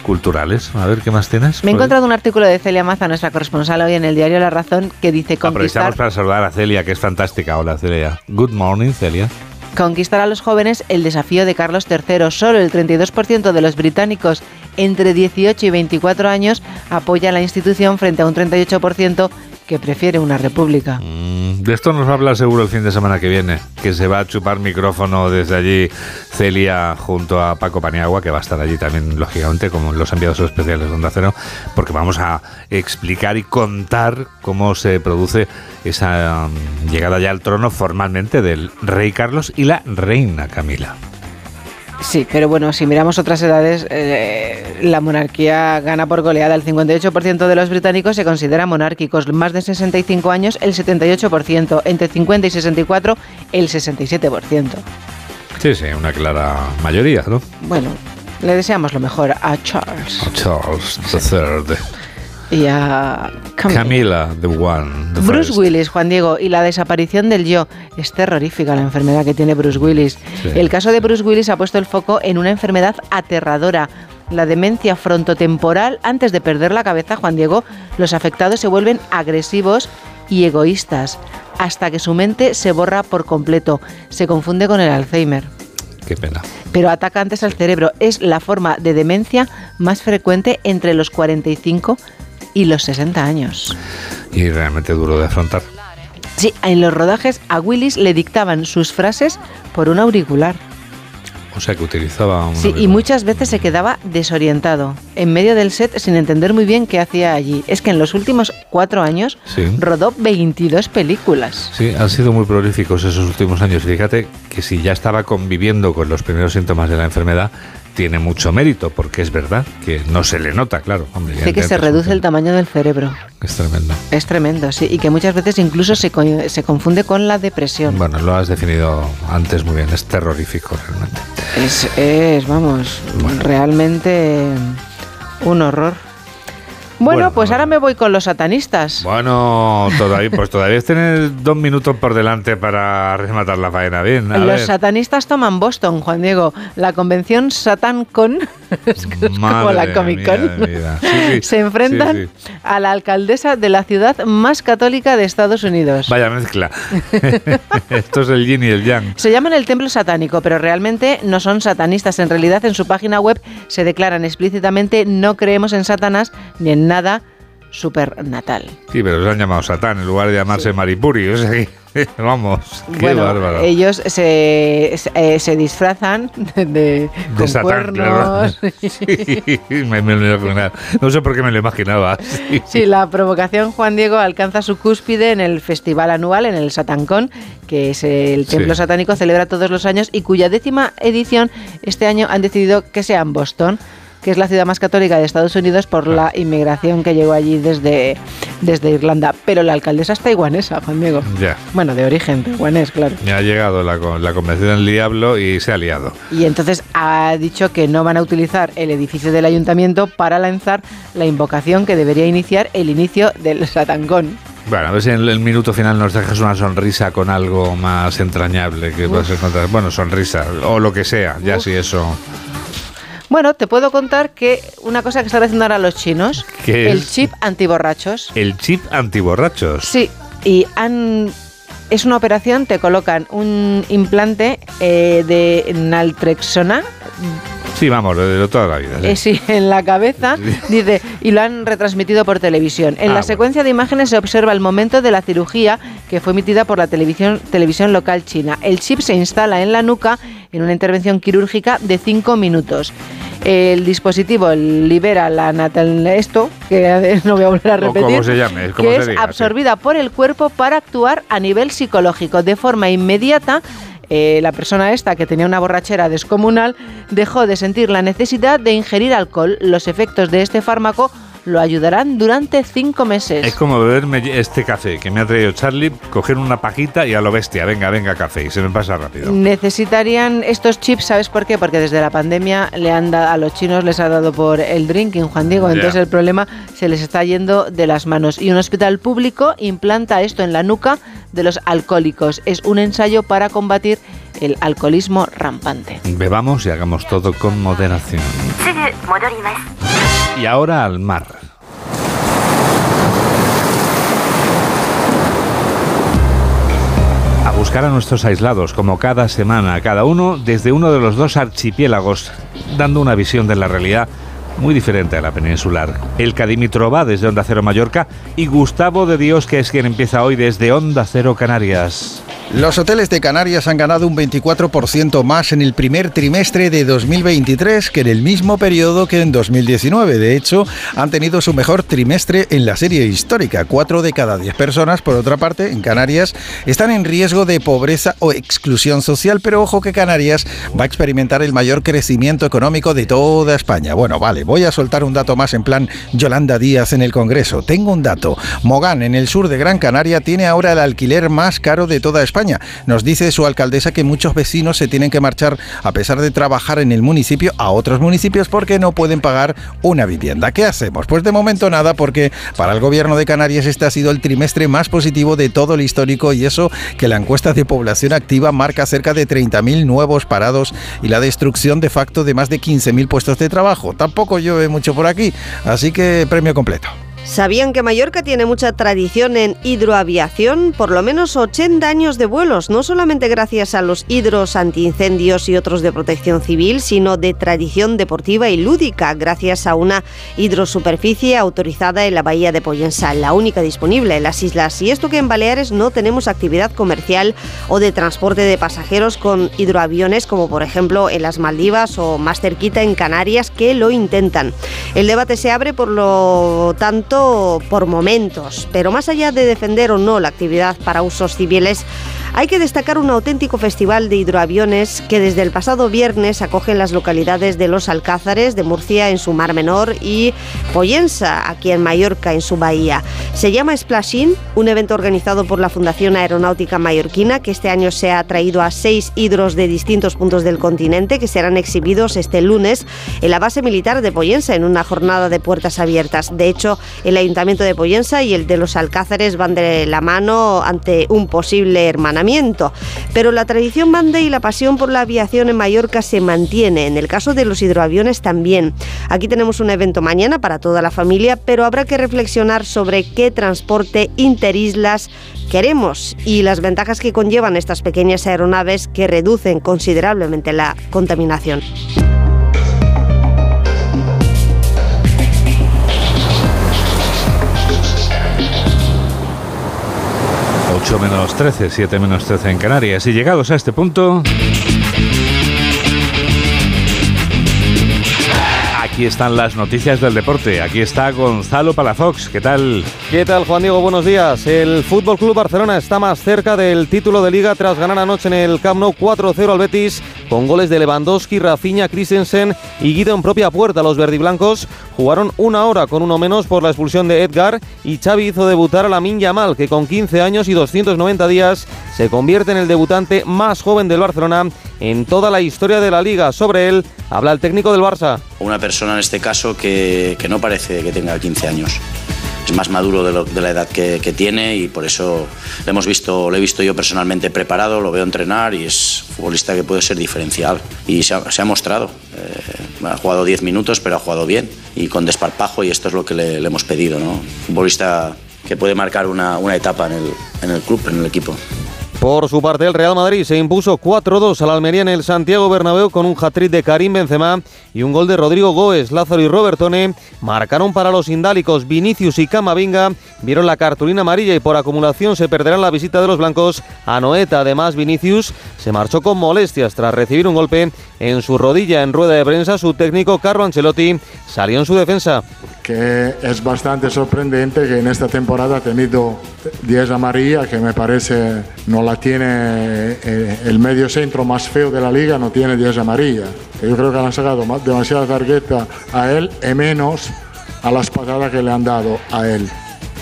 culturales. A ver, ¿qué más tienes? Me he encontrado un artículo de Celia Maza, nuestra corresponsal hoy en el diario La Razón, que dice conquistar... Aprovechamos para saludar a Celia, que es fantástica. Hola, Celia. Good morning, Celia conquistar a los jóvenes el desafío de Carlos III. Solo el 32% de los británicos entre 18 y 24 años apoya la institución frente a un 38% que prefiere una república. Mm, de esto nos va a hablar seguro el fin de semana que viene, que se va a chupar micrófono desde allí Celia junto a Paco Paniagua, que va a estar allí también, lógicamente, como los enviados especiales de Onda Cero, porque vamos a explicar y contar cómo se produce esa um, llegada ya al trono formalmente del rey Carlos y la reina Camila. Sí, pero bueno, si miramos otras edades, eh, la monarquía gana por goleada. El 58% de los británicos se considera monárquicos. Más de 65 años, el 78%. Entre 50 y 64, el 67%. Sí, sí, una clara mayoría, ¿no? Bueno, le deseamos lo mejor a Charles. A Charles III y a Camila, the one. Bruce Willis, Juan Diego, y la desaparición del yo. Es terrorífica la enfermedad que tiene Bruce Willis. El caso de Bruce Willis ha puesto el foco en una enfermedad aterradora. La demencia frontotemporal. Antes de perder la cabeza, Juan Diego, los afectados se vuelven agresivos y egoístas, hasta que su mente se borra por completo. Se confunde con el Alzheimer. Qué pena. Pero ataca antes al cerebro. Es la forma de demencia más frecuente entre los 45 y los 60 años. Y realmente duro de afrontar. Sí, en los rodajes a Willis le dictaban sus frases por un auricular. O sea que utilizaba un. Sí, y muchas veces se quedaba desorientado, en medio del set sin entender muy bien qué hacía allí. Es que en los últimos cuatro años rodó 22 películas. Sí, han sido muy prolíficos esos últimos años. Fíjate que si ya estaba conviviendo con los primeros síntomas de la enfermedad, tiene mucho mérito, porque es verdad que no se le nota, claro. Dice que se reduce el tamaño del cerebro. Es tremendo. Es tremendo, sí, y que muchas veces incluso se, se confunde con la depresión. Bueno, lo has definido antes muy bien, es terrorífico realmente. Es, es vamos, realmente un horror. Bueno, pues ahora me voy con los satanistas. Bueno, todavía, pues todavía tienes dos minutos por delante para rematar la faena bien. los satanistas toman Boston, Juan Diego. La convención SatanCon, <laughs> es como la Comic Con, <laughs> se enfrentan a la alcaldesa de la ciudad más católica de Estados Unidos. Vaya mezcla. <laughs> Esto es el yin y el yang. Se llaman el templo satánico, pero realmente no son satanistas. En realidad, en su página web se declaran explícitamente no creemos en Satanás ni en nada supernatal. Sí, pero se han llamado Satán en lugar de llamarse Maripuri. O sea, <laughs> vamos, qué bueno, bárbaro. Ellos se, se, eh, se disfrazan de, de, Satán, claro. <laughs> Sí, me, me, no sé por qué me lo imaginaba. <laughs> Sí. sí. la provocación Juan Diego alcanza su cúspide en el festival anual, en el Satancón, que es el templo satánico, celebra todos los años y cuya décima edición este año han decidido que sea en Boston que es la ciudad más católica de Estados Unidos por la inmigración que llegó allí desde, desde Irlanda. Pero la alcaldesa es taiwanesa, Juan Diego. Ya. Bueno, de origen taiwanés, claro. Me ha llegado la, la convención del diablo y se ha liado. Y entonces ha dicho que no van a utilizar el edificio del ayuntamiento para lanzar la invocación que debería iniciar el inicio del Satangón. Bueno, a ver si en el minuto final nos dejas una sonrisa con algo más entrañable que puedas encontrar. Bueno, sonrisa o lo que sea, ya Uf. si eso. Bueno, te puedo contar que una cosa que están haciendo ahora los chinos, el es? chip antiborrachos. El chip antiborrachos. Sí, y han es una operación, te colocan un implante eh, de naltrexona. Sí, vamos, de toda la vida. ¿sí? Eh, sí, en la cabeza, dice, y lo han retransmitido por televisión. En ah, la secuencia de imágenes se observa el momento de la cirugía que fue emitida por la televisión, televisión local china. El chip se instala en la nuca en una intervención quirúrgica de 5 minutos. El dispositivo libera la natal esto, que <laughs> no voy a volver a repetir, se llame, que se es absorbida sí. por el cuerpo para actuar a nivel psicológico de forma inmediata eh, la persona esta que tenía una borrachera descomunal dejó de sentir la necesidad de ingerir alcohol. Los efectos de este fármaco lo ayudarán durante cinco meses. Es como beberme este café que me ha traído Charlie, coger una pajita y a lo bestia, venga, venga café, y se me pasa rápido. Necesitarían estos chips, ¿sabes por qué? Porque desde la pandemia le han dado, a los chinos les ha dado por el drinking, Juan Diego, entonces yeah. el problema se les está yendo de las manos. Y un hospital público implanta esto en la nuca de los alcohólicos. Es un ensayo para combatir el alcoholismo rampante. Bebamos y hagamos todo con moderación. Y ahora al mar. A buscar a nuestros aislados, como cada semana, cada uno desde uno de los dos archipiélagos, dando una visión de la realidad muy diferente a la peninsular. El Cadímetro va desde Onda Cero Mallorca y Gustavo de Dios, que es quien empieza hoy desde Onda Cero Canarias. Los hoteles de Canarias han ganado un 24% más en el primer trimestre de 2023 que en el mismo periodo que en 2019. De hecho, han tenido su mejor trimestre en la serie histórica. Cuatro de cada diez personas, por otra parte, en Canarias, están en riesgo de pobreza o exclusión social, pero ojo que Canarias va a experimentar el mayor crecimiento económico de toda España. Bueno, vale, voy a soltar un dato más en plan Yolanda Díaz en el Congreso. Tengo un dato. Mogán, en el sur de Gran Canaria, tiene ahora el alquiler más caro de toda España nos dice su alcaldesa que muchos vecinos se tienen que marchar, a pesar de trabajar en el municipio, a otros municipios porque no pueden pagar una vivienda. ¿Qué hacemos? Pues de momento nada, porque para el gobierno de Canarias este ha sido el trimestre más positivo de todo el histórico y eso que la encuesta de población activa marca cerca de 30.000 nuevos parados y la destrucción de facto de más de 15.000 puestos de trabajo. Tampoco llueve mucho por aquí, así que premio completo. ¿Sabían que Mallorca tiene mucha tradición en hidroaviación? Por lo menos 80 años de vuelos, no solamente gracias a los hidros antiincendios y otros de protección civil, sino de tradición deportiva y lúdica, gracias a una hidrosuperficie autorizada en la bahía de Poyensa, la única disponible en las islas. Y esto que en Baleares no tenemos actividad comercial o de transporte de pasajeros con hidroaviones, como por ejemplo en las Maldivas o más cerquita en Canarias, que lo intentan. El debate se abre, por lo tanto, por momentos, pero más allá de defender o no la actividad para usos civiles, hay que destacar un auténtico festival de hidroaviones que desde el pasado viernes acoge en las localidades de Los Alcázares, de Murcia en su Mar Menor y Poyensa, aquí en Mallorca en su bahía. Se llama Splashin, un evento organizado por la Fundación Aeronáutica Mallorquina que este año se ha traído a seis hidros de distintos puntos del continente que serán exhibidos este lunes en la base militar de Poyensa en una jornada de puertas abiertas. De hecho, el Ayuntamiento de Poyensa y el de Los Alcázares van de la mano ante un posible hermanamiento. Pero la tradición bande y la pasión por la aviación en Mallorca se mantiene. En el caso de los hidroaviones también. Aquí tenemos un evento mañana para toda la familia, pero habrá que reflexionar sobre qué transporte interislas queremos y las ventajas que conllevan estas pequeñas aeronaves que reducen considerablemente la contaminación. 8 menos 13, 7 menos 13 en Canarias. Y llegados a este punto... Aquí están las noticias del deporte. Aquí está Gonzalo Palafox. ¿Qué tal? ¿Qué tal, Juan Diego? Buenos días. El Fútbol Club Barcelona está más cerca del título de liga tras ganar anoche en el Camp Nou 4-0 al Betis con goles de Lewandowski, Rafinha, Christensen y Guido en propia puerta. Los verdiblancos jugaron una hora con uno menos por la expulsión de Edgar y Xavi hizo debutar a Lamin Yamal, que con 15 años y 290 días se convierte en el debutante más joven del Barcelona en toda la historia de la liga. Sobre él habla el técnico del Barça. Una persona en este caso que, no parece que tenga 15 años es más maduro de, la edad que, tiene y por eso lo hemos visto, lo he visto yo personalmente preparado, lo veo entrenar y es futbolista que puede ser diferencial y se ha, mostrado. Eh, ha jugado 10 minutos pero ha jugado bien y con desparpajo y esto es lo que le, hemos pedido. ¿no? Futbolista que puede marcar una, etapa en el, en el club, en el equipo. Por su parte, el Real Madrid se impuso 4-2 al Almería en el Santiago Bernabéu con un hat-trick de Karim Benzema y un gol de Rodrigo Goes. Lázaro y Robertone marcaron para los indálicos. Vinicius y Camavinga vieron la cartulina amarilla y por acumulación se perderán la visita de los blancos a Noeta. Además, Vinicius se marchó con molestias tras recibir un golpe en su rodilla en rueda de prensa. Su técnico Carlo Ancelotti salió en su defensa. Que es bastante sorprendente que en esta temporada ha tenido 10 amarillas, que me parece no la tiene eh, el medio centro más feo de la liga, no tiene 10 amarillas. Yo creo que han sacado demasiada tarjeta a él y menos a las patadas que le han dado a él.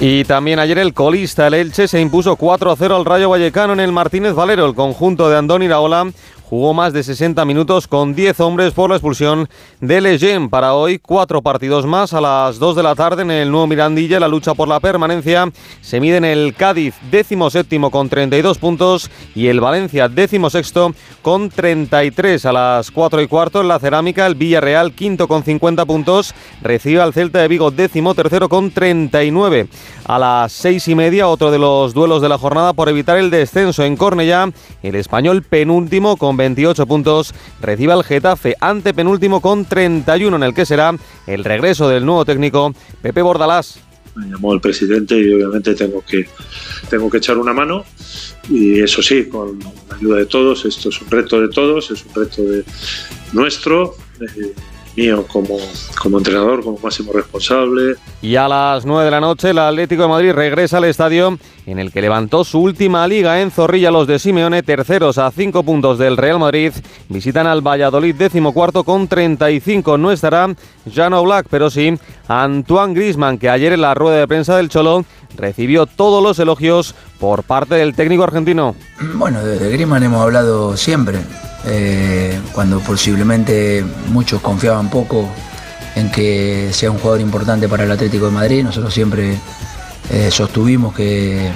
Y también ayer el colista, el Elche, se impuso 4 0 al Rayo Vallecano en el Martínez Valero. El conjunto de Andón Iraola jugó más de 60 minutos con 10 hombres por la expulsión de Leyen. Para hoy, cuatro partidos más a las 2 de la tarde en el nuevo Mirandilla. La lucha por la permanencia se mide en el Cádiz, décimo séptimo con 32 puntos y el Valencia, décimo sexto con 33 a las 4 y cuarto. En la cerámica, el Villarreal, quinto con 50 puntos, recibe al Celta de Vigo, décimo tercero con 39. A las 6 y media, otro de los duelos de la jornada por evitar el descenso en Cornellá. El español penúltimo con 28 puntos, recibe al Getafe ante penúltimo con 31 en el que será el regreso del nuevo técnico Pepe Bordalás. Me llamó el presidente y obviamente tengo que, tengo que echar una mano y eso sí, con la ayuda de todos, esto es un reto de todos, es un reto de nuestro. Eh, mío como, como entrenador, como máximo responsable. Y a las 9 de la noche el Atlético de Madrid regresa al estadio en el que levantó su última liga en Zorrilla. Los de Simeone, terceros a 5 puntos del Real Madrid, visitan al Valladolid decimocuarto con 35. No estará Jano Black, pero sí Antoine Grisman, que ayer en la rueda de prensa del Cholo recibió todos los elogios por parte del técnico argentino. Bueno, de Grisman hemos hablado siempre. Eh, cuando posiblemente muchos confiaban poco en que sea un jugador importante para el Atlético de Madrid, nosotros siempre eh, sostuvimos que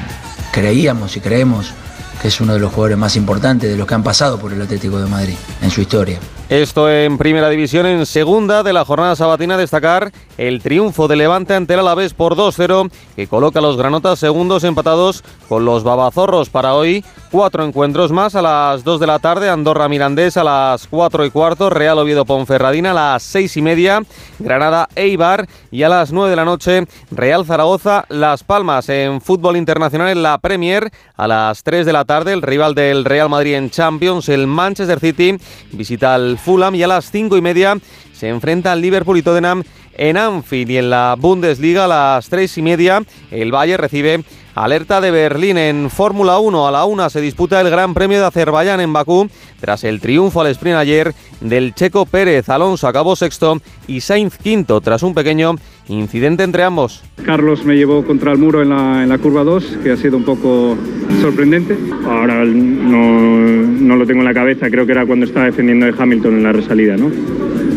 creíamos y creemos que es uno de los jugadores más importantes de los que han pasado por el Atlético de Madrid en su historia. Esto en primera división, en segunda de la jornada sabatina destacar el triunfo de Levante ante el Alavés por 2-0 que coloca a los granotas segundos empatados con los babazorros para hoy. Cuatro encuentros más a las 2 de la tarde, Andorra Mirandés a las 4 y cuarto, Real Oviedo Ponferradina a las 6 y media, Granada Eibar. Y a las 9 de la noche Real Zaragoza Las Palmas. En fútbol internacional en la Premier a las 3 de la tarde, el rival del Real Madrid en Champions, el Manchester City, visita al Fulham. Y a las 5 y media se enfrenta al Liverpool y Tottenham en Anfield. Y en la Bundesliga a las 3 y media el Valle recibe Alerta de Berlín en Fórmula 1. A la una se disputa el Gran Premio de Azerbaiyán en Bakú. Tras el triunfo al sprint ayer del checo Pérez, Alonso acabó sexto y Sainz quinto tras un pequeño incidente entre ambos. Carlos me llevó contra el muro en la, en la curva 2, que ha sido un poco sorprendente. Ahora no, no, lo tengo en la cabeza, creo que era cuando estaba defendiendo de Hamilton en la resalida, ¿no?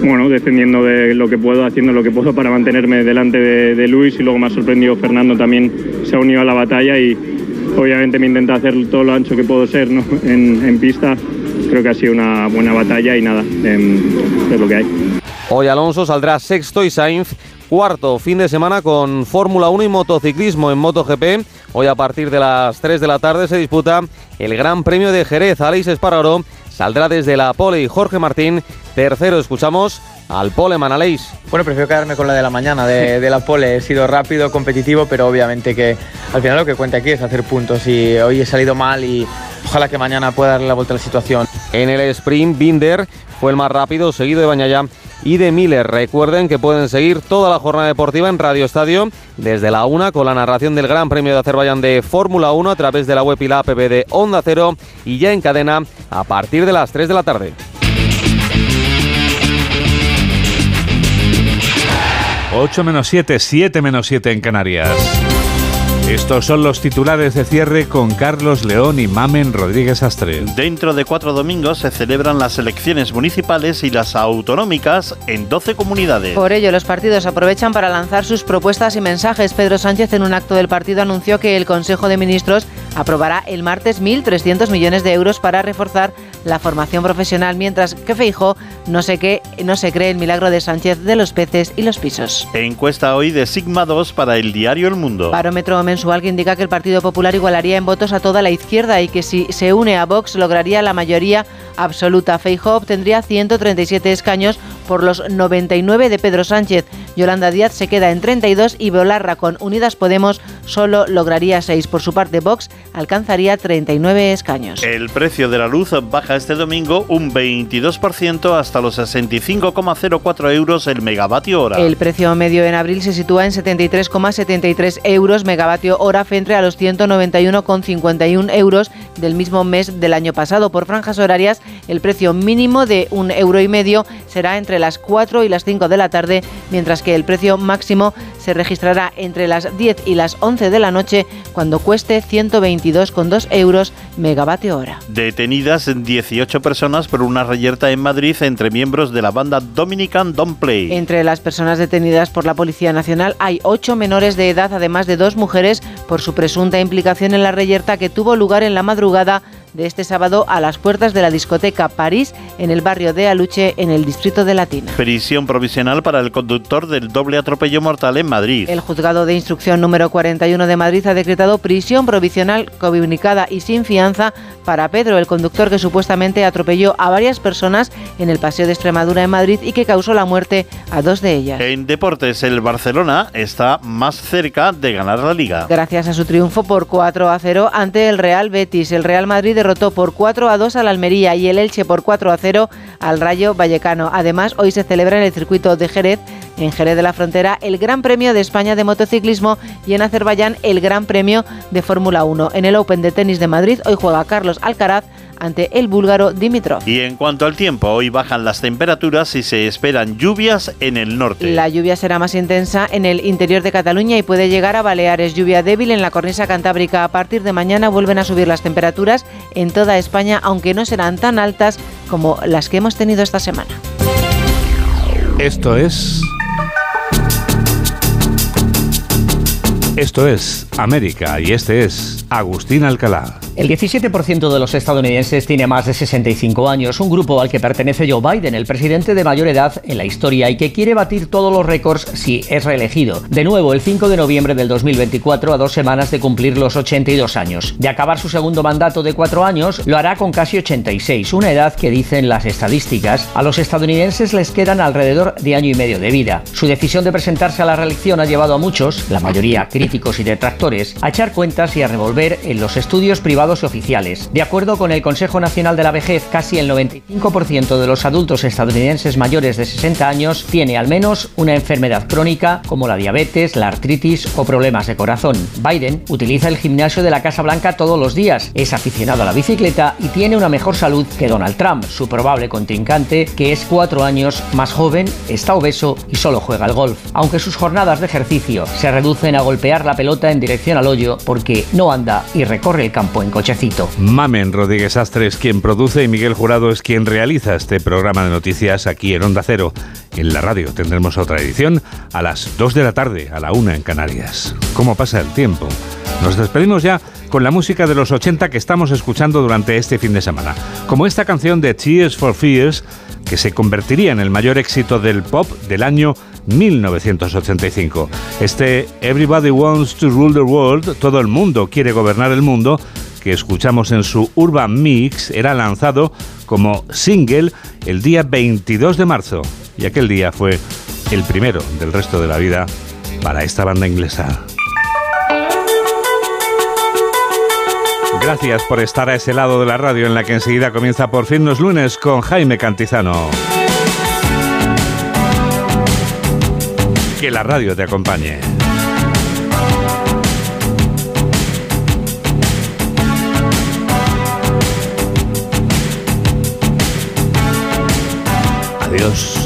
Bueno, defendiendo de lo que puedo, haciendo lo que puedo para mantenerme delante de, de Luis y luego me ha sorprendido Fernando también se ha unido a la batalla y obviamente me intenta hacer todo lo ancho que puedo ser ¿no? en, en, pista. Creo que ha sido una buena batalla y nada, es lo que hay. Hoy Alonso saldrá sexto y Sainz cuarto fin de semana con Fórmula 1 y motociclismo en MotoGP. Hoy a partir de las 3 de la tarde se disputa el Gran Premio de Jerez. Aleix Espargaró saldrá desde la pole y Jorge Martín tercero. Escuchamos al pole Manaleix. Bueno, prefiero quedarme con la de la mañana de, de, la pole. He sido rápido, competitivo, pero obviamente que al final lo que cuenta aquí es hacer puntos y hoy he salido mal y ojalá que mañana pueda darle la vuelta a la situación. En el sprint, Binder fue el más rápido, seguido de Bañaya y de Miller. Recuerden que pueden seguir toda la jornada deportiva en Radio Estadio desde la una con la narración del Gran Premio de Azerbaiyán de Fórmula 1 a través de la web y la app de Onda Cero y ya en cadena a partir de las 3 de la tarde. 8 menos 7, 7 menos 7 en Canarias. Estos son los titulares de cierre con Carlos León y Mamen Rodríguez Astre. Dentro de cuatro domingos se celebran las elecciones municipales y las autonómicas en 12 comunidades. Por ello, los partidos aprovechan para lanzar sus propuestas y mensajes. Pedro Sánchez, en un acto del partido, anunció que el Consejo de Ministros aprobará el martes 1.300 millones de euros para reforzar la formación profesional, mientras que Feijo no se, que, no se cree el milagro de Sánchez de los peces y los pisos. Encuesta hoy de Sigma 2 para el diario El Mundo. Barómetro mensual que indica que el Partido Popular igualaría en votos a toda la izquierda y que si se une a Vox lograría la mayoría absoluta. Feijo obtendría 137 escaños por los 99 de Pedro Sánchez. Yolanda Díaz se queda en 32 y Beolarra con Unidas Podemos solo lograría 6. Por su parte, Vox alcanzaría 39 escaños. El precio de la luz baja este domingo un 22% hasta los 65,04 euros el megavatio hora. El precio medio en abril se sitúa en 73,73 euros megavatio hora frente a los 191,51 euros del mismo mes del año pasado. Por franjas horarias, el precio mínimo de un euro y medio será entre las 4 y las 5 de la tarde, mientras que el precio máximo se registrará entre las 10 y las 11 de la noche cuando cueste 122,2 euros megavatio hora. Detenidas 18 personas por una reyerta en Madrid entre miembros de la banda Dominican Don't Play. Entre las personas detenidas por la Policía Nacional hay 8 menores de edad, además de dos mujeres, por su presunta implicación en la reyerta que tuvo lugar en la madrugada de este sábado a las puertas de la discoteca París en el barrio de Aluche, en el distrito de Latina. Prisión provisional para el conductor del doble atropello mortal en Madrid. El juzgado de instrucción número 41 de Madrid ha decretado prisión provisional comunicada y sin fianza para Pedro, el conductor que supuestamente atropelló a varias personas en el Paseo de Extremadura en Madrid y que causó la muerte a dos de ellas. En deportes, el Barcelona está más cerca de ganar la liga. Gracias a su triunfo por 4 a 0 ante el Real Betis, el Real Madrid derrotó por 4 a 2 al Almería y el Elche por 4 a 0 al Rayo Vallecano. Además, hoy se celebra en el circuito de Jerez en Jerez de la Frontera el Gran Premio de España de motociclismo y en Azerbaiyán el Gran Premio de Fórmula 1. En el Open de tenis de Madrid hoy juega Carlos Alcaraz ante el búlgaro Dimitrov. Y en cuanto al tiempo, hoy bajan las temperaturas y se esperan lluvias en el norte. La lluvia será más intensa en el interior de Cataluña y puede llegar a Baleares. Lluvia débil en la cornisa cantábrica. A partir de mañana vuelven a subir las temperaturas en toda España, aunque no serán tan altas como las que hemos tenido esta semana. Esto es Esto es América y este es Agustín Alcalá. El 17% de los estadounidenses tiene más de 65 años, un grupo al que pertenece Joe Biden, el presidente de mayor edad en la historia y que quiere batir todos los récords si es reelegido. De nuevo, el 5 de noviembre del 2024, a dos semanas de cumplir los 82 años. De acabar su segundo mandato de cuatro años, lo hará con casi 86, una edad que dicen las estadísticas, a los estadounidenses les quedan alrededor de año y medio de vida. Su decisión de presentarse a la reelección ha llevado a muchos, la mayoría y detractores, a echar cuentas y a revolver en los estudios privados y oficiales. De acuerdo con el Consejo Nacional de la Vejez, casi el 95% de los adultos estadounidenses mayores de 60 años tiene al menos una enfermedad crónica como la diabetes, la artritis o problemas de corazón. Biden utiliza el gimnasio de la Casa Blanca todos los días, es aficionado a la bicicleta y tiene una mejor salud que Donald Trump, su probable contrincante, que es cuatro años más joven, está obeso y solo juega al golf. Aunque sus jornadas de ejercicio se reducen a golpear la pelota en dirección al hoyo porque no anda y recorre el campo en cochecito. Mamen Rodríguez Astres quien produce y Miguel Jurado es quien realiza este programa de noticias aquí en Onda Cero. En la radio tendremos otra edición a las 2 de la tarde, a la 1 en Canarias. ¿Cómo pasa el tiempo? Nos despedimos ya con la música de los 80 que estamos escuchando durante este fin de semana, como esta canción de Tears for Fears, que se convertiría en el mayor éxito del pop del año 1985. Este Everybody Wants to Rule the World, todo el mundo quiere gobernar el mundo, que escuchamos en su Urban Mix era lanzado como single el día 22 de marzo y aquel día fue el primero del resto de la vida para esta banda inglesa. Gracias por estar a ese lado de la radio en la que enseguida comienza por fin los lunes con Jaime Cantizano. Que la radio te acompañe. Adiós.